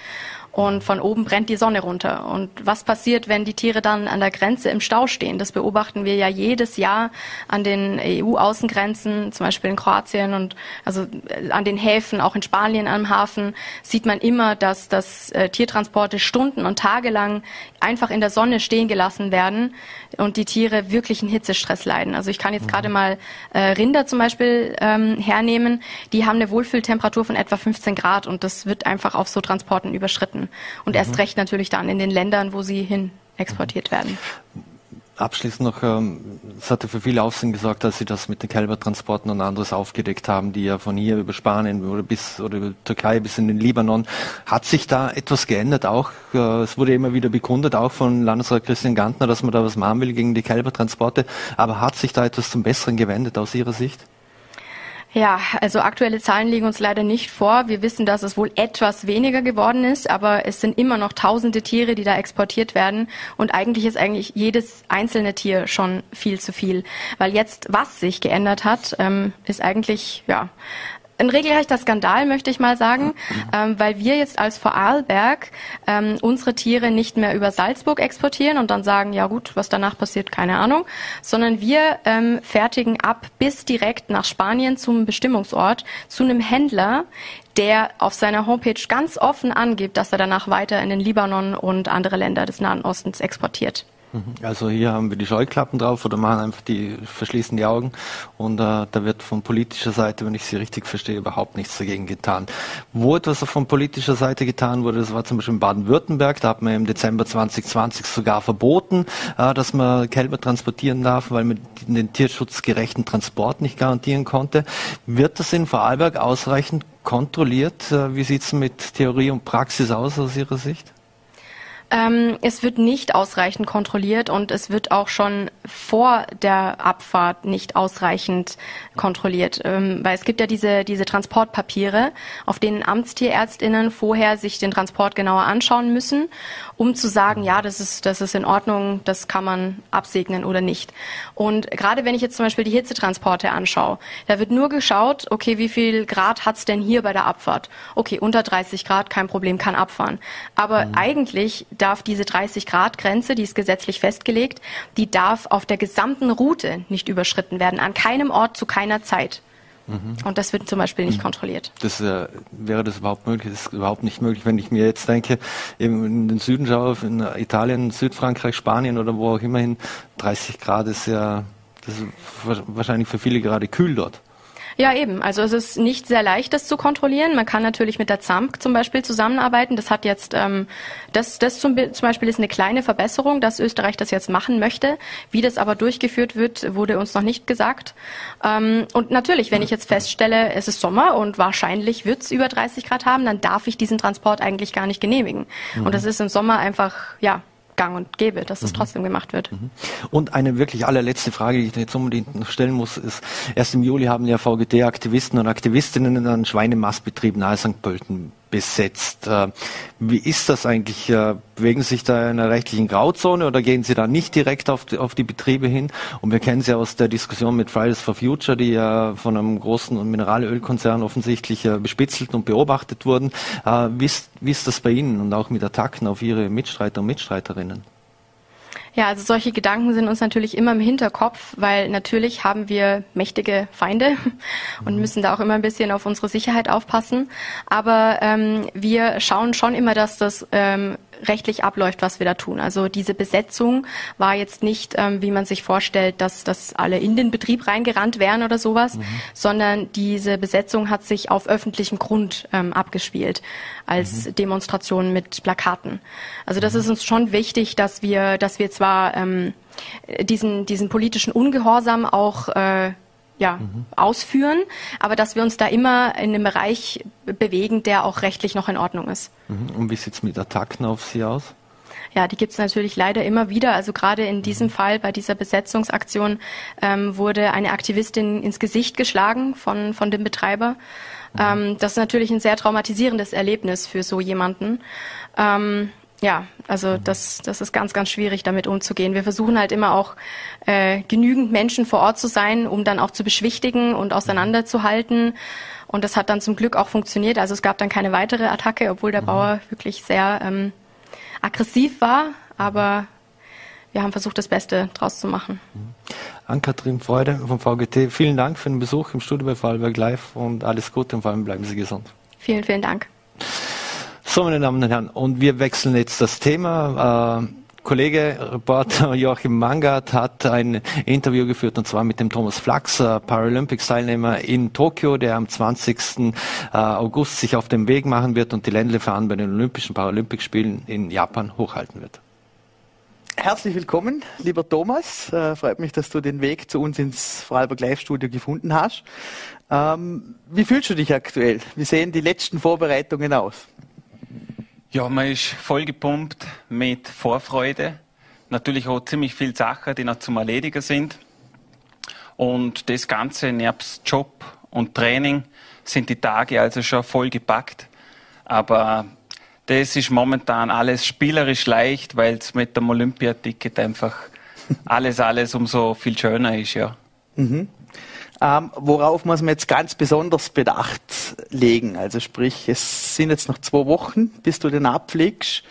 und von oben brennt die Sonne runter. Und was passiert, wenn die Tiere dann an der Grenze im Stau stehen? Das beobachten wir ja jedes Jahr an den EU-Außengrenzen, zum Beispiel in Kroatien und also äh, an den Häfen, auch in Spanien am Hafen, sieht man immer, dass, dass äh, Tiertransporte stunden und tagelang einfach in der Sonne stehen gelassen werden und die Tiere wirklich einen Hitzestress leiden. Also ich kann jetzt mhm. gerade mal äh, Rinder zum Beispiel ähm, hernehmen, die haben eine Wohlfühltemperatur von etwa 15 Grad und das wird einfach auf so Transporten überschritten. Und mhm. erst recht natürlich dann in den Ländern, wo sie hin exportiert werden. Abschließend noch, ähm, es hatte für viel Aufsehen gesorgt, dass Sie das mit den Kälbertransporten und anderes aufgedeckt haben, die ja von hier über Spanien oder bis oder über Türkei bis in den Libanon. Hat sich da etwas geändert? Auch äh, es wurde immer wieder bekundet, auch von Landesrat Christian Gantner, dass man da was machen will gegen die Kälbertransporte. Aber hat sich da etwas zum Besseren gewendet aus Ihrer Sicht? Ja, also aktuelle Zahlen liegen uns leider nicht vor. Wir wissen, dass es wohl etwas weniger geworden ist, aber es sind immer noch tausende Tiere, die da exportiert werden. Und eigentlich ist eigentlich jedes einzelne Tier schon viel zu viel. Weil jetzt, was sich geändert hat, ähm, ist eigentlich, ja, ein regelrechter Skandal, möchte ich mal sagen, ähm, weil wir jetzt als Vorarlberg ähm, unsere Tiere nicht mehr über Salzburg exportieren und dann sagen, ja gut, was danach passiert, keine Ahnung, sondern wir ähm, fertigen ab bis direkt nach Spanien zum Bestimmungsort zu einem Händler, der auf seiner Homepage ganz offen angibt, dass er danach weiter in den Libanon und andere Länder des Nahen Ostens exportiert. Also hier haben wir die Scheuklappen drauf oder machen einfach die, verschließen die Augen und äh, da wird von politischer Seite, wenn ich Sie richtig verstehe, überhaupt nichts dagegen getan. Wo etwas von politischer Seite getan wurde, das war zum Beispiel in Baden-Württemberg, da hat man im Dezember 2020 sogar verboten, äh, dass man Kälber transportieren darf, weil man den tierschutzgerechten Transport nicht garantieren konnte. Wird das in Vorarlberg ausreichend kontrolliert? Äh, wie sieht es mit Theorie und Praxis aus aus Ihrer Sicht? Ähm, es wird nicht ausreichend kontrolliert und es wird auch schon vor der Abfahrt nicht ausreichend kontrolliert, ähm, weil es gibt ja diese, diese Transportpapiere, auf denen Amtstierärztinnen vorher sich den Transport genauer anschauen müssen, um zu sagen, ja, das ist, das ist in Ordnung, das kann man absegnen oder nicht. Und gerade wenn ich jetzt zum Beispiel die Hitzetransporte anschaue, da wird nur geschaut, okay, wie viel Grad hat's denn hier bei der Abfahrt? Okay, unter 30 Grad, kein Problem, kann abfahren. Aber mhm. eigentlich darf diese 30 Grad Grenze, die ist gesetzlich festgelegt, die darf auf der gesamten Route nicht überschritten werden, an keinem Ort zu keiner Zeit. Mhm. Und das wird zum Beispiel nicht mhm. kontrolliert. Das, äh, wäre das überhaupt möglich? Das ist überhaupt nicht möglich, wenn ich mir jetzt denke, eben in den Süden schaue, in Italien, Südfrankreich, Spanien oder wo auch immerhin, 30 Grad ist ja, das ist wahrscheinlich für viele gerade kühl dort. Ja, eben. Also es ist nicht sehr leicht, das zu kontrollieren. Man kann natürlich mit der ZAMK zum Beispiel zusammenarbeiten. Das hat jetzt, ähm, das, das zum, zum Beispiel ist eine kleine Verbesserung, dass Österreich das jetzt machen möchte. Wie das aber durchgeführt wird, wurde uns noch nicht gesagt. Ähm, und natürlich, wenn ich jetzt feststelle, es ist Sommer und wahrscheinlich wird es über 30 Grad haben, dann darf ich diesen Transport eigentlich gar nicht genehmigen. Mhm. Und das ist im Sommer einfach, ja, gang und gäbe, dass es mhm. trotzdem gemacht wird. Mhm. Und eine wirklich allerletzte Frage, die ich jetzt unbedingt noch stellen muss, ist, erst im Juli haben ja VGT-Aktivisten und Aktivistinnen einen Schweinemastbetrieb nahe St. Pölten besetzt. Äh, wie ist das eigentlich? Äh, bewegen Sie sich da in einer rechtlichen Grauzone oder gehen Sie da nicht direkt auf die, auf die Betriebe hin? Und wir kennen Sie aus der Diskussion mit Fridays for Future, die ja von einem großen Mineralölkonzern offensichtlich äh, bespitzelt und beobachtet wurden. Wie ist, wie ist das bei Ihnen und auch mit Attacken auf Ihre Mitstreiter und Mitstreiterinnen? Ja, also solche Gedanken sind uns natürlich immer im Hinterkopf, weil natürlich haben wir mächtige Feinde und mhm. müssen da auch immer ein bisschen auf unsere Sicherheit aufpassen. Aber ähm, wir schauen schon immer, dass das ähm, rechtlich abläuft, was wir da tun. Also diese Besetzung war jetzt nicht, ähm, wie man sich vorstellt, dass, dass alle in den Betrieb reingerannt wären oder sowas, mhm. sondern diese Besetzung hat sich auf öffentlichem Grund ähm, abgespielt als mhm. Demonstration mit Plakaten. Also das mhm. ist uns schon wichtig, dass wir, dass wir zwar ähm, diesen, diesen politischen Ungehorsam auch äh, ja, mhm. ausführen, aber dass wir uns da immer in einem Bereich bewegen, der auch rechtlich noch in Ordnung ist. Mhm. Und wie sieht es mit Attacken auf Sie aus? Ja, die gibt es natürlich leider immer wieder. Also gerade in diesem mhm. Fall bei dieser Besetzungsaktion ähm, wurde eine Aktivistin ins Gesicht geschlagen von, von dem Betreiber. Mhm. Ähm, das ist natürlich ein sehr traumatisierendes Erlebnis für so jemanden. Ähm, ja, also mhm. das, das ist ganz, ganz schwierig, damit umzugehen. Wir versuchen halt immer auch äh, genügend Menschen vor Ort zu sein, um dann auch zu beschwichtigen und auseinanderzuhalten. Und das hat dann zum Glück auch funktioniert. Also es gab dann keine weitere Attacke, obwohl der mhm. Bauer wirklich sehr ähm, aggressiv war. Aber wir haben versucht, das Beste draus zu machen. Mhm. Ann-Kathrin Freude vom VGT, vielen Dank für den Besuch im Studio bei Vorarlberg Live und alles Gute und vor allem bleiben Sie gesund. Vielen, vielen Dank. So, meine Damen und Herren, und wir wechseln jetzt das Thema. Äh, Kollege, Reporter Joachim Mangard hat ein Interview geführt und zwar mit dem Thomas Flachs, äh, Paralympics-Teilnehmer in Tokio, der am 20. Äh, August sich auf den Weg machen wird und die Ländlerfahnen bei den Olympischen Paralympics-Spielen in Japan hochhalten wird. Herzlich willkommen, lieber Thomas. Äh, freut mich, dass du den Weg zu uns ins Vorarlberg Live-Studio gefunden hast. Ähm, wie fühlst du dich aktuell? Wie sehen die letzten Vorbereitungen aus? Ja, man ist voll gepumpt mit Vorfreude. Natürlich auch ziemlich viele Sachen, die noch zum Erledigen sind. Und das Ganze nebst Job und Training sind die Tage also schon voll gepackt. Aber das ist momentan alles spielerisch leicht, weil es mit dem Olympiaticket einfach alles, alles umso viel schöner ist, ja. Mhm. Ähm, worauf muss man jetzt ganz besonders Bedacht legen? Also sprich, es sind jetzt noch zwei Wochen, bis du den abfliegst.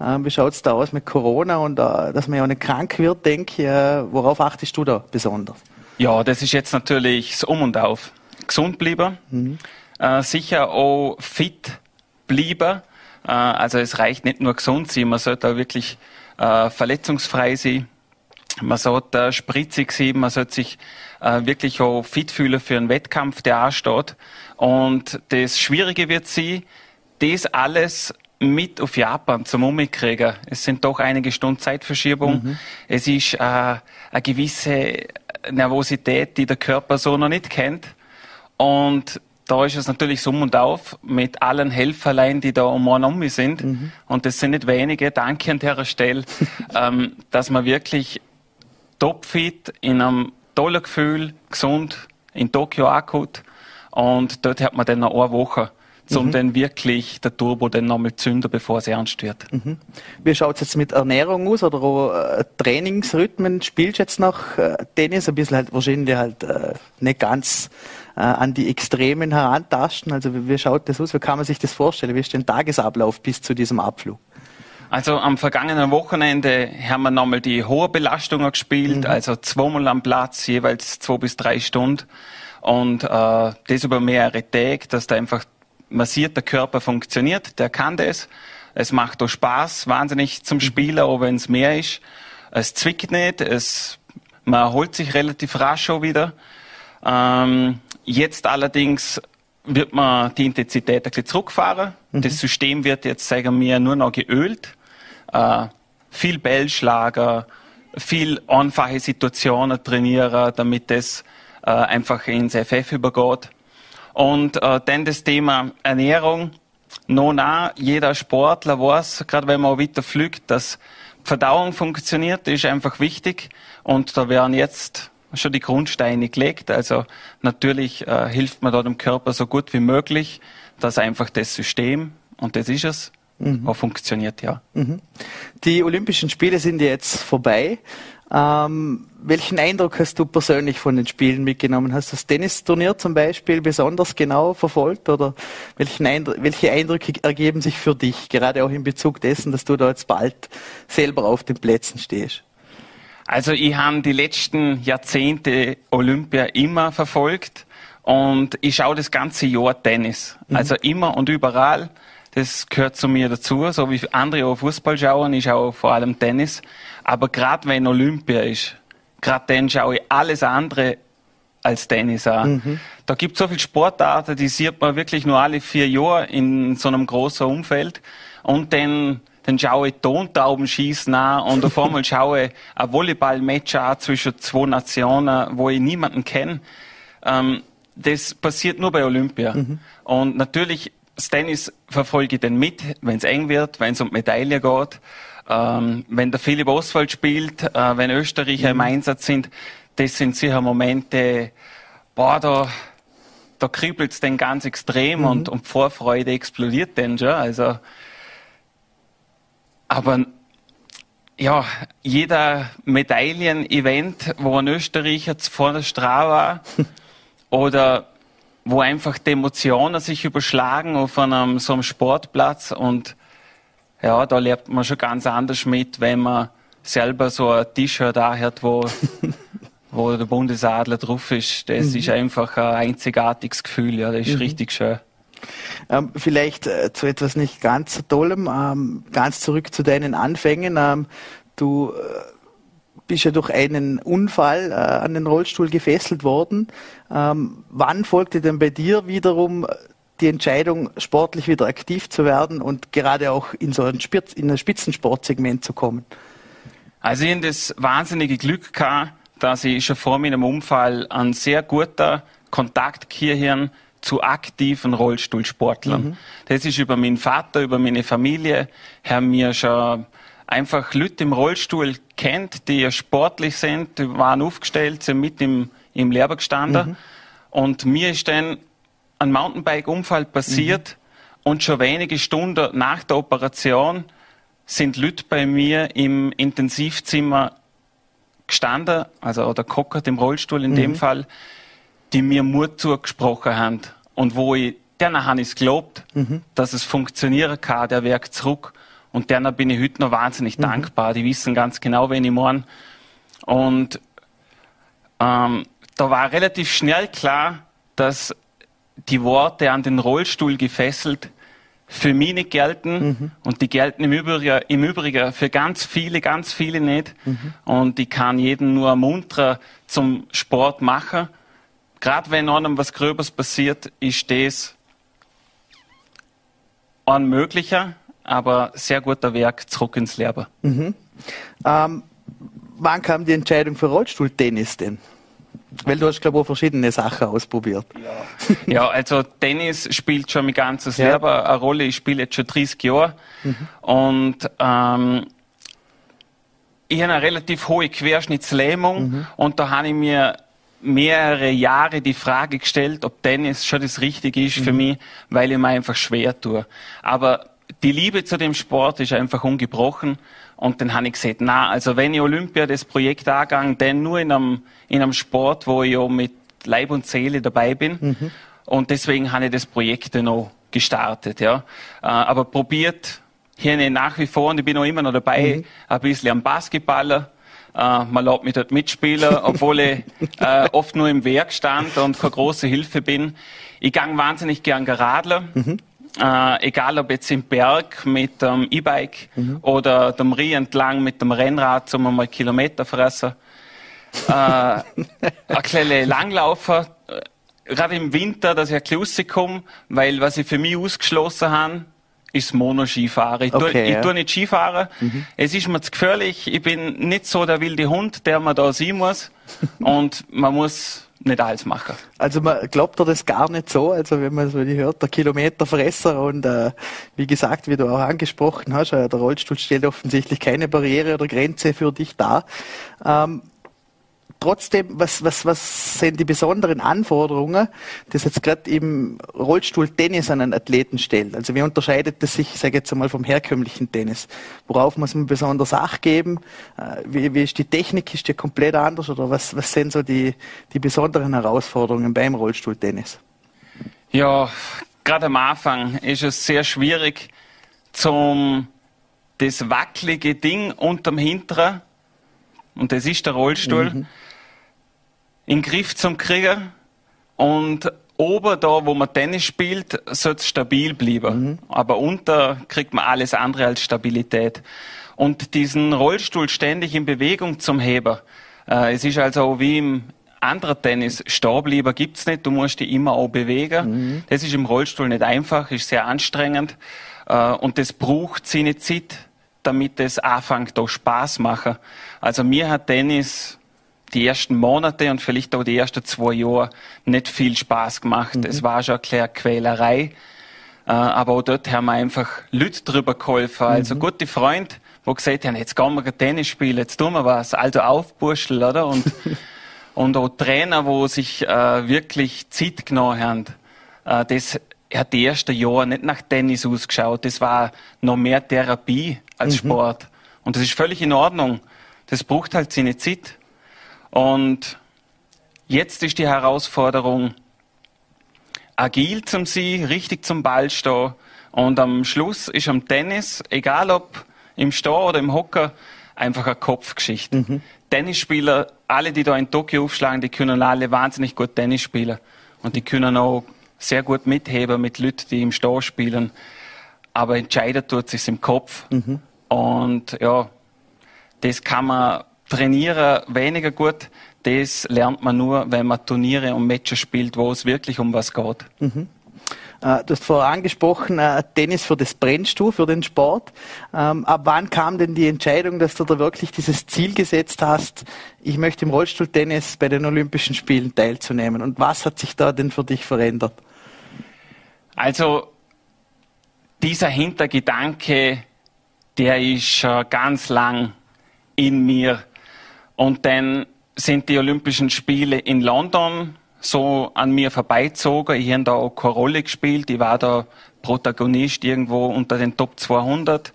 Ähm, wie schaut es da aus mit Corona und äh, dass man ja nicht krank wird, denke ich. Äh, worauf achtest du da besonders? Ja, das ist jetzt natürlich das Um und Auf. Gesund bleiben, mhm. äh, sicher auch fit bleiben. Äh, also es reicht nicht nur gesund sein, man sollte auch wirklich äh, verletzungsfrei sein. Man sollte spritzig sein, man sollte sich äh, wirklich auch fit fühlen für einen Wettkampf, der ansteht. Und das Schwierige wird sein, das alles mit auf Japan zum Umkriegen. Es sind doch einige Stunden Zeitverschiebung. Mhm. Es ist äh, eine gewisse Nervosität, die der Körper so noch nicht kennt. Und da ist es natürlich so um und auf mit allen Helferlein, die da um einen um sind. Mhm. Und das sind nicht wenige. Danke an der Stelle, ähm, dass man wirklich topfit in einem tollen Gefühl, gesund in Tokio ankommt. Und dort hat man dann noch eine Woche um mhm. dann wirklich der Turbo dann nochmal zünden, bevor es ernst wird. Mhm. Wie schaut es jetzt mit Ernährung aus oder auch, äh, Trainingsrhythmen? Spielst du jetzt noch äh, Tennis? Ein bisschen halt wahrscheinlich halt äh, nicht ganz an die Extremen herantasten. Also wie, wie schaut das aus? Wie kann man sich das vorstellen? Wie ist der Tagesablauf bis zu diesem Abflug? Also am vergangenen Wochenende haben wir nochmal die hohe Belastungen gespielt, mhm. also zweimal am Platz, jeweils zwei bis drei Stunden. Und äh, das über mehrere Tage, dass da einfach man sieht, der Körper funktioniert, der kann das. Es macht auch Spaß, wahnsinnig zum Spielen, auch wenn es mehr ist. Es zwickt nicht, es, man erholt sich relativ rasch auch wieder. Ähm, jetzt allerdings wird man die Intensität ein bisschen zurückfahren. Mhm. Das System wird jetzt, sagen wir, nur noch geölt. Äh, viel Bellschlager, viel einfache Situationen trainieren, damit das äh, einfach ins FF übergeht. Und äh, dann das Thema Ernährung. Noch nah, jeder Sportler weiß, gerade wenn man weiter fliegt, dass Verdauung funktioniert, ist einfach wichtig. Und da werden jetzt schon die Grundsteine gelegt. Also natürlich äh, hilft man da dem Körper so gut wie möglich, dass einfach das System, und das ist es, mhm. auch funktioniert, ja. Mhm. Die Olympischen Spiele sind jetzt vorbei. Ähm, welchen Eindruck hast du persönlich von den Spielen mitgenommen? Hast du das Tennisturnier zum Beispiel besonders genau verfolgt oder Eindruck, welche Eindrücke ergeben sich für dich, gerade auch in Bezug dessen, dass du da jetzt bald selber auf den Plätzen stehst? Also ich habe die letzten Jahrzehnte Olympia immer verfolgt und ich schaue das ganze Jahr Tennis. Mhm. Also immer und überall. Das gehört zu mir dazu, so wie andere auch Fußball schauen, ich schaue vor allem Tennis. Aber gerade wenn Olympia ist, gerade dann schaue ich alles andere als Tennis an. Mhm. Da gibt es so viele Sportarten, die sieht man wirklich nur alle vier Jahre in so einem großen Umfeld. Und dann, dann schaue ich Tontauben schießen an und auf einmal schaue ich ein Volleyball-Match an zwischen zwei Nationen, wo ich niemanden kenne. Ähm, das passiert nur bei Olympia. Mhm. Und natürlich, das Tennis verfolge ich dann mit, wenn es eng wird, wenn es um Medaille geht. Ähm, wenn der Philipp Oswald spielt, äh, wenn Österreicher mhm. im Einsatz sind, das sind sicher Momente, boah, da, da kribbelt es dann ganz extrem mhm. und, und Vorfreude explodiert dann schon. Also, aber ja, jeder Medaillen-Event, wo ein Österreicher vor der Straße war oder wo einfach die Emotionen sich überschlagen auf einem so einem Sportplatz und ja, da lernt man schon ganz anders mit, wenn man selber so ein T-Shirt hat, wo, wo der Bundesadler drauf ist. Das mhm. ist einfach ein einzigartiges Gefühl, ja, das ist mhm. richtig schön. Ähm, vielleicht äh, zu etwas nicht ganz so Tollem, ähm, ganz zurück zu deinen Anfängen. Ähm, du äh, bist ja durch einen Unfall äh, an den Rollstuhl gefesselt worden. Ähm, wann folgte denn bei dir wiederum die Entscheidung, sportlich wieder aktiv zu werden und gerade auch in so ein, Spitz, in ein Spitzensportsegment zu kommen? Also ich habe das wahnsinnige Glück gehabt, dass ich schon vor meinem Unfall einen sehr guten Kontakt hierhin zu aktiven Rollstuhlsportlern. Mhm. Das ist über meinen Vater, über meine Familie, haben mir schon einfach Leute im Rollstuhl kennt, die sportlich sind, die waren aufgestellt, sind mit im, im Lehrer gestanden. Mhm. Und mir ist dann ein Mountainbike-Unfall passiert mhm. und schon wenige Stunden nach der Operation sind Leute bei mir im Intensivzimmer gestanden, also oder kockert im Rollstuhl in mhm. dem Fall, die mir Mut zugesprochen haben und wo ich, denen habe ich es gelobt, mhm. dass es funktionieren kann, der Werk zurück. Und denen bin ich heute noch wahnsinnig mhm. dankbar. Die wissen ganz genau, wen ich meine. Und ähm, da war relativ schnell klar, dass die Worte an den Rollstuhl gefesselt für mich nicht gelten mhm. und die gelten im Übrigen, im Übrigen für ganz viele, ganz viele nicht. Mhm. Und ich kann jeden nur ermuntern zum Sport machen. Gerade wenn einem was Gröbers passiert, ist das ein möglicher, aber sehr guter Werk zurück ins Leben. Mhm. Ähm, wann kam die Entscheidung für Rollstuhltennis denn? Weil du hast, glaube ich, verschiedene Sachen ausprobiert. Ja. ja, also Tennis spielt schon mein ganzes ja. Leben eine Rolle. Ich spiele jetzt schon 30 Jahre. Mhm. Und ähm, ich habe eine relativ hohe Querschnittslähmung. Mhm. Und da habe ich mir mehrere Jahre die Frage gestellt, ob Tennis schon das Richtige ist mhm. für mich, weil ich mir einfach schwer tue. Aber die Liebe zu dem Sport ist einfach ungebrochen. Und dann habe ich gesagt, na, also wenn ich Olympia das Projekt angehe, dann nur in einem, in einem Sport, wo ich ja mit Leib und Seele dabei bin. Mhm. Und deswegen habe ich das Projekt dann auch gestartet, ja. Äh, aber probiert hier nach wie vor, und ich bin auch immer noch dabei, mhm. ein bisschen am Basketballer. Uh, man lässt mich dort mitspielen, obwohl ich uh, oft nur im Werk stand und keine große Hilfe bin. Ich gang wahnsinnig gern Geradler. Mhm. Äh, egal ob jetzt im Berg mit dem E-Bike mhm. oder dem Rie entlang mit dem Rennrad, um mal Kilometer fressen. äh, ein kleiner Langlaufer, äh, gerade im Winter, dass ich ein bisschen komme, weil was ich für mich ausgeschlossen habe, ist Monoskifahren. Ich, okay, tue, ich ja. nicht Skifahren. Mhm. Es ist mir zu gefährlich. Ich bin nicht so der wilde Hund, der man da sehen muss. Und man muss nicht alles machen. Also man glaubt er das gar nicht so, also wenn man so hört, der Kilometerfresser und äh, wie gesagt, wie du auch angesprochen hast, äh, der Rollstuhl stellt offensichtlich keine Barriere oder Grenze für dich dar. Ähm, trotzdem, was, was, was sind die besonderen Anforderungen, das jetzt gerade im Rollstuhl Tennis an einen Athleten stellt? Also wie unterscheidet das sich, sage jetzt einmal, vom herkömmlichen Tennis? Worauf muss man besonders Acht geben? Äh, wie, wie ist die Technik? Ist die komplett anders? Oder was, was sind so die, die besonderen Herausforderungen beim Rollstuhltennis? Ja, gerade am Anfang ist es sehr schwierig, zum das wackelige Ding unterm Hinteren, und das ist der Rollstuhl, mhm in Griff zum kriegen und oben da, wo man Tennis spielt, soll es stabil bleiben. Mhm. Aber unter kriegt man alles andere als Stabilität. Und diesen Rollstuhl ständig in Bewegung zum Heber. Äh, es ist also wie im anderen Tennis, stehen gibt's nicht, du musst dich immer auch bewegen. Mhm. Das ist im Rollstuhl nicht einfach, ist sehr anstrengend. Äh, und das braucht seine Zeit, damit es anfängt, da Spaß machen. Also mir hat Tennis die ersten Monate und vielleicht auch die ersten zwei Jahre nicht viel Spaß gemacht. Mhm. Es war schon eine Quälerei. Äh, aber auch dort haben wir einfach Leute drüber geholfen. Also mhm. gute Freunde, die gesagt haben, jetzt gehen wir Tennis spielen, jetzt tun wir was. Also aufburscheln, oder? Und, und auch Trainer, wo sich äh, wirklich Zeit genommen haben. Äh, das hat die ersten Jahre nicht nach Tennis ausgeschaut. Das war noch mehr Therapie als mhm. Sport. Und das ist völlig in Ordnung. Das braucht halt seine Zeit. Und jetzt ist die Herausforderung, agil zum sein, richtig zum Ball stehen. Und am Schluss ist am Tennis, egal ob im Stehen oder im Hocker, einfach eine Kopfgeschichte. Mhm. Tennisspieler, alle, die da in Tokio aufschlagen, die können alle wahnsinnig gut Tennis spielen. Und die können auch sehr gut mitheben mit Leuten, die im Stehen spielen. Aber entscheidend tut sich im Kopf. Mhm. Und ja, das kann man trainieren weniger gut. Das lernt man nur, wenn man Turniere und Matches spielt, wo es wirklich um was geht. Mhm. Äh, du hast vorher angesprochen, äh, Tennis für das brennst du, für den Sport. Ähm, ab wann kam denn die Entscheidung, dass du da wirklich dieses Ziel gesetzt hast, ich möchte im Rollstuhltennis bei den Olympischen Spielen teilzunehmen? Und was hat sich da denn für dich verändert? Also, dieser Hintergedanke, der ist schon ganz lang in mir und dann sind die Olympischen Spiele in London so an mir vorbeizogen. Ich habe da auch keine Rolle gespielt. Ich war da Protagonist irgendwo unter den Top 200.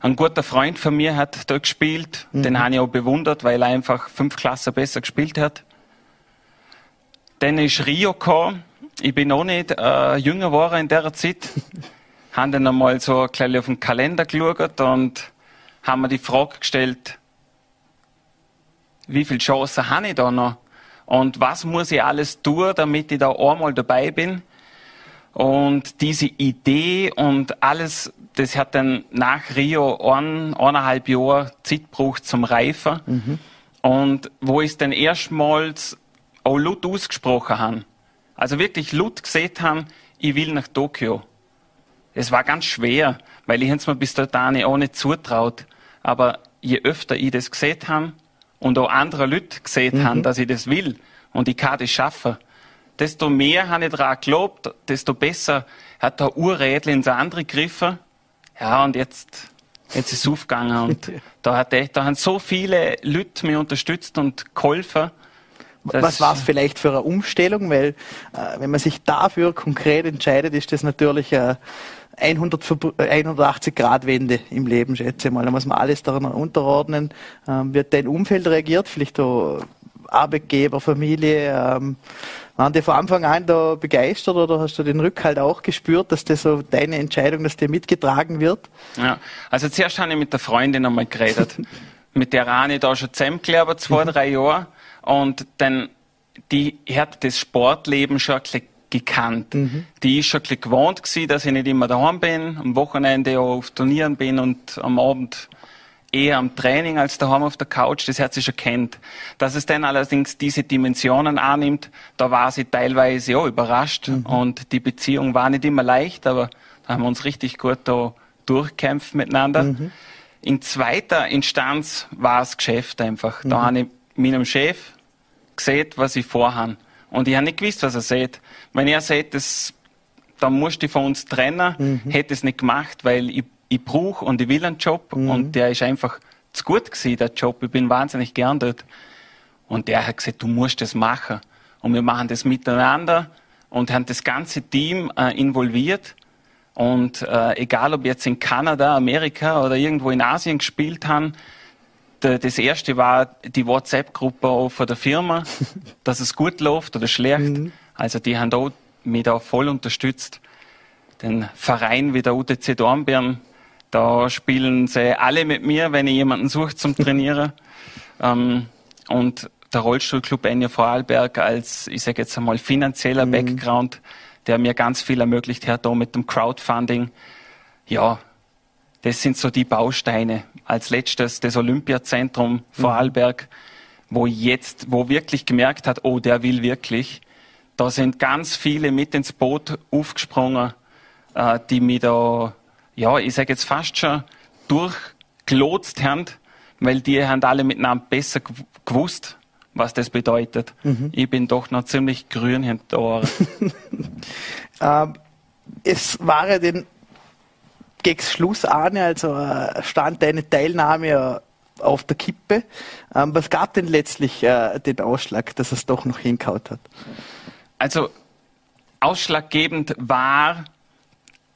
Ein guter Freund von mir hat da gespielt. Mhm. Den habe ich auch bewundert, weil er einfach fünf Klassen besser gespielt hat. Dann ist Rio gekommen. Ich bin noch nicht äh, jünger geworden in der Zeit. haben dann einmal so ein bisschen auf den Kalender geschaut und haben mir die Frage gestellt, wie viele Chancen habe ich da noch? Und was muss ich alles tun, damit ich da einmal dabei bin? Und diese Idee und alles, das hat dann nach Rio ein, eineinhalb Jahre Zeit gebraucht zum Reifen. Mhm. Und wo ich es dann erstmals auch laut ausgesprochen habe, also wirklich laut gesehen habe, ich will nach Tokio. Es war ganz schwer, weil ich es mir bis dahin auch nicht zutraut. Aber je öfter ich das gesehen habe und auch andere Leute gesehen mhm. haben, dass ich das will und ich kann das schaffen, desto mehr habe ich daran geglaubt, desto besser hat der Urrädel ins andere gegriffen. Ja, und jetzt, jetzt ist es aufgegangen. Und da, hat echt, da haben so viele Leute mich unterstützt und geholfen. Was war es vielleicht für eine Umstellung? Weil, äh, wenn man sich dafür konkret entscheidet, ist das natürlich eine 180-Grad-Wende im Leben, schätze ich mal. Da muss man alles daran unterordnen. Ähm, wird dein Umfeld reagiert? Vielleicht auch Arbeitgeber, Familie? Ähm, waren die von Anfang an da begeistert oder hast du den Rückhalt auch gespürt, dass das so deine Entscheidung, dass dir mitgetragen wird? Ja, also zuerst habe ich mit der Freundin einmal geredet. mit der habe ich da schon zusammengeklebt, zwei, drei Jahre. Und dann, die hat das Sportleben schon ein bisschen gekannt. Mhm. Die ist schon ein bisschen gewohnt gewesen, dass ich nicht immer daheim bin, am Wochenende auch auf Turnieren bin und am Abend eher am Training als daheim auf der Couch, das hat sie schon kennt. Dass es dann allerdings diese Dimensionen annimmt, da war sie teilweise auch überrascht mhm. und die Beziehung war nicht immer leicht, aber da haben wir uns richtig gut da durchkämpft miteinander. Mhm. In zweiter Instanz war es Geschäft einfach. Da mhm. habe ich meinem Chef gesehen, was ich vorhabe. Und ich habe nicht gewusst, was er sieht. Wenn er sieht, das, dann musst du von uns trennen, mhm. hätte es nicht gemacht, weil ich ich brauche und ich will einen Job mhm. und der ist einfach zu gut gewesen, der Job. Ich bin wahnsinnig gern dort. Und der hat gesagt, du musst das machen. Und wir machen das miteinander und haben das ganze Team äh, involviert. Und äh, egal, ob jetzt in Kanada, Amerika oder irgendwo in Asien gespielt haben, das erste war die WhatsApp-Gruppe von der Firma, dass es gut läuft oder schlecht. Mhm. Also die haben auch mich da voll unterstützt. Den Verein wie der UTC Dornbirn, da spielen sie alle mit mir, wenn ich jemanden suche zum Trainieren. ähm, und der Rollstuhlclub Enya Vorarlberg als, ich sage jetzt einmal, finanzieller mhm. Background, der mir ganz viel ermöglicht hat, da mit dem Crowdfunding. Ja, das sind so die Bausteine. Als letztes das Olympiazentrum mhm. Vorarlberg, wo jetzt, wo wirklich gemerkt hat, oh, der will wirklich. Da sind ganz viele mit ins Boot aufgesprungen, äh, die mich da ja, ich sage jetzt fast schon durchgelotst haben, weil die haben alle miteinander besser gewusst, was das bedeutet. Mhm. Ich bin doch noch ziemlich grün hinter Ohren. ähm, es war ja den gegen Schluss Arne, also äh, stand deine Teilnahme auf der Kippe. Ähm, was gab denn letztlich äh, den Ausschlag, dass es doch noch hinkaut hat? Also ausschlaggebend war,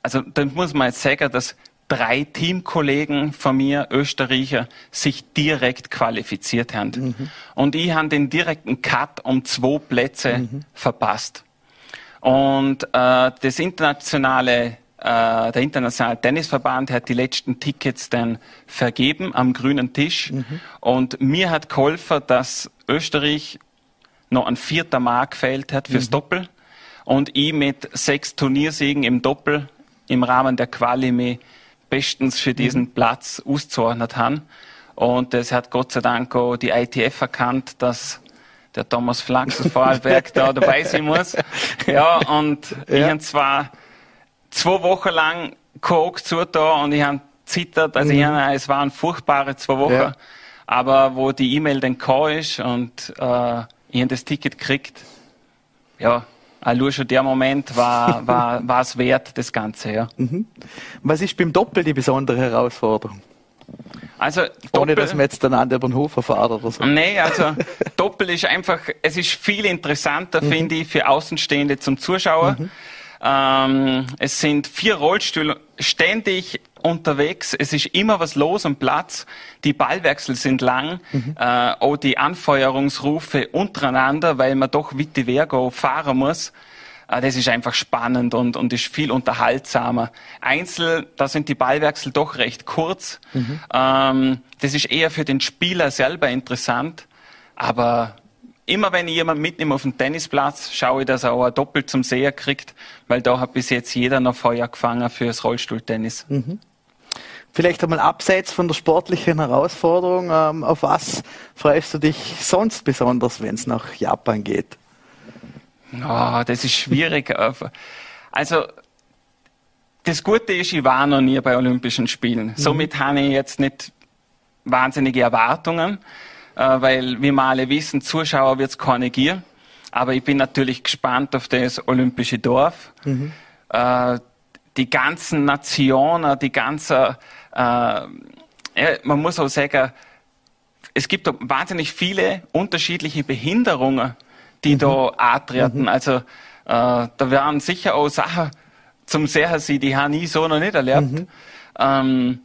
also da muss man jetzt sagen, dass drei Teamkollegen von mir, Österreicher, sich direkt qualifiziert haben. Mhm. Und ich habe den direkten Cut um zwei Plätze mhm. verpasst. Und äh, das internationale, äh, der internationale Tennisverband hat die letzten Tickets dann vergeben am grünen Tisch. Mhm. Und mir hat geholfen, dass Österreich noch ein vierter Mark gefehlt hat fürs mhm. Doppel. Und ich mit sechs Turniersiegen im Doppel im Rahmen der Quali mich bestens für diesen mhm. Platz auszuordnet haben. Und es hat Gott sei Dank auch die ITF erkannt, dass der Thomas Flax aus Vorarlberg da dabei sein muss. Ja, und ja. ich habe zwar zwei Wochen lang zu da und ich habe zittert, also mhm. ich hab, es waren furchtbare zwei Wochen, ja. aber wo die E-Mail dann gekommen ist und äh, ich habe das Ticket gekriegt, ja, nur schon der Moment war, war, war es wert, das Ganze, ja. Mhm. Was ist beim Doppel die besondere Herausforderung? Also, Ohne, dass man jetzt dann an der Bahnhof fährt oder so. Nee, also, Doppel ist einfach, es ist viel interessanter, mhm. finde ich, für Außenstehende zum Zuschauen. Ähm, es sind vier Rollstühle ständig unterwegs. Es ist immer was los am Platz. Die Ballwechsel sind lang. Mhm. Äh, auch die Anfeuerungsrufe untereinander, weil man doch Witte Vergo fahren muss. Äh, das ist einfach spannend und, und ist viel unterhaltsamer. Einzel, da sind die Ballwechsel doch recht kurz. Mhm. Ähm, das ist eher für den Spieler selber interessant. Aber immer wenn ich jemanden mitnehme auf den Tennisplatz, schaue ich, dass er auch doppelt zum Seher kriegt, weil da hat bis jetzt jeder noch Feuer gefangen fürs Rollstuhltennis. Mhm. Vielleicht einmal abseits von der sportlichen Herausforderung, ähm, auf was freust du dich sonst besonders, wenn es nach Japan geht? Oh, das ist schwierig. also, das Gute ist, ich war noch nie bei Olympischen Spielen. Mhm. Somit habe ich jetzt nicht wahnsinnige Erwartungen. Äh, weil, wie wir alle wissen, Zuschauer wird es keine geben. Aber ich bin natürlich gespannt auf das Olympische Dorf. Mhm. Äh, die ganzen Nationen, die ganze, äh, man muss auch sagen, es gibt wahnsinnig viele unterschiedliche Behinderungen, die mhm. da antreten. Mhm. Also da werden sicher auch Sachen zum Sehen, die habe ich so noch nicht erlebt. Mhm. Ähm,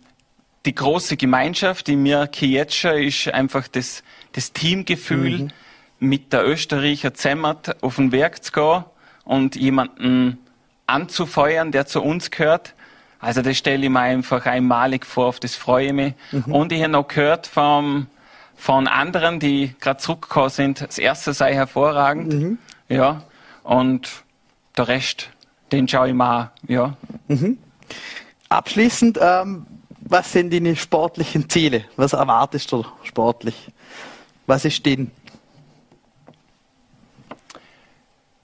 die große Gemeinschaft, die mir jetzt schon ist einfach das, das Teamgefühl, mhm. mit der Österreicher Zemmert auf den Werk zu gehen und jemanden anzufeuern, der zu uns gehört. Also das stelle ich mir einfach einmalig vor, auf das freue ich mich. Mhm. Und ich habe noch gehört vom, von anderen, die gerade zurückgekommen sind, das erste sei hervorragend. Mhm. Ja, und der Rest, den schaue ich mal, ja. Mhm. Abschließend, ähm, was sind deine sportlichen Ziele? Was erwartest du sportlich? Was ist denn?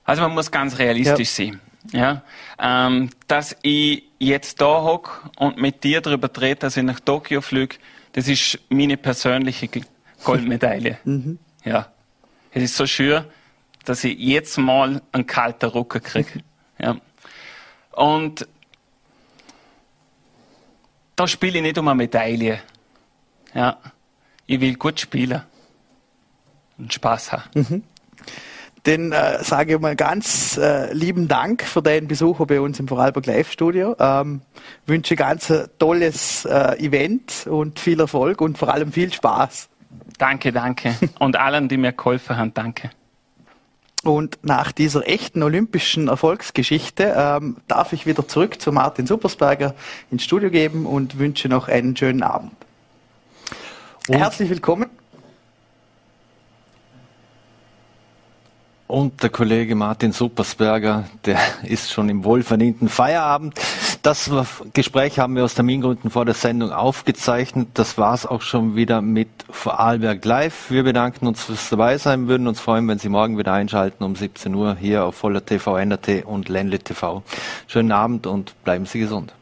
Also man muss ganz realistisch ja. sein. Ja, ähm, dass ich jetzt da hocke und mit dir darüber drehe, dass ich nach Tokio fliege, das ist meine persönliche Goldmedaille. mhm. Ja, es ist so schön, dass ich jetzt mal einen kalten Rucker kriege. ja. Und da spiele ich nicht um eine Medaille. Ja. Ich will gut spielen und Spaß haben. Mhm. Dann äh, sage ich mal ganz äh, lieben Dank für deinen Besuch bei uns im Vorarlberg Live Studio. Ähm, wünsche ganz ein tolles äh, Event und viel Erfolg und vor allem viel Spaß. Danke, danke. Und allen, die mir geholfen haben, danke. Und nach dieser echten olympischen Erfolgsgeschichte ähm, darf ich wieder zurück zu Martin Supersberger ins Studio geben und wünsche noch einen schönen Abend. Und Herzlich willkommen. Und der Kollege Martin Supersberger, der ist schon im wohlverdienten Feierabend. Das Gespräch haben wir aus Termingründen vor der Sendung aufgezeichnet. Das war's auch schon wieder mit Vorarlberg Live. Wir bedanken uns fürs Dabeisein, würden uns freuen, wenn Sie morgen wieder einschalten um 17 Uhr hier auf Voller TV, NRT und Ländle TV. Schönen Abend und bleiben Sie gesund.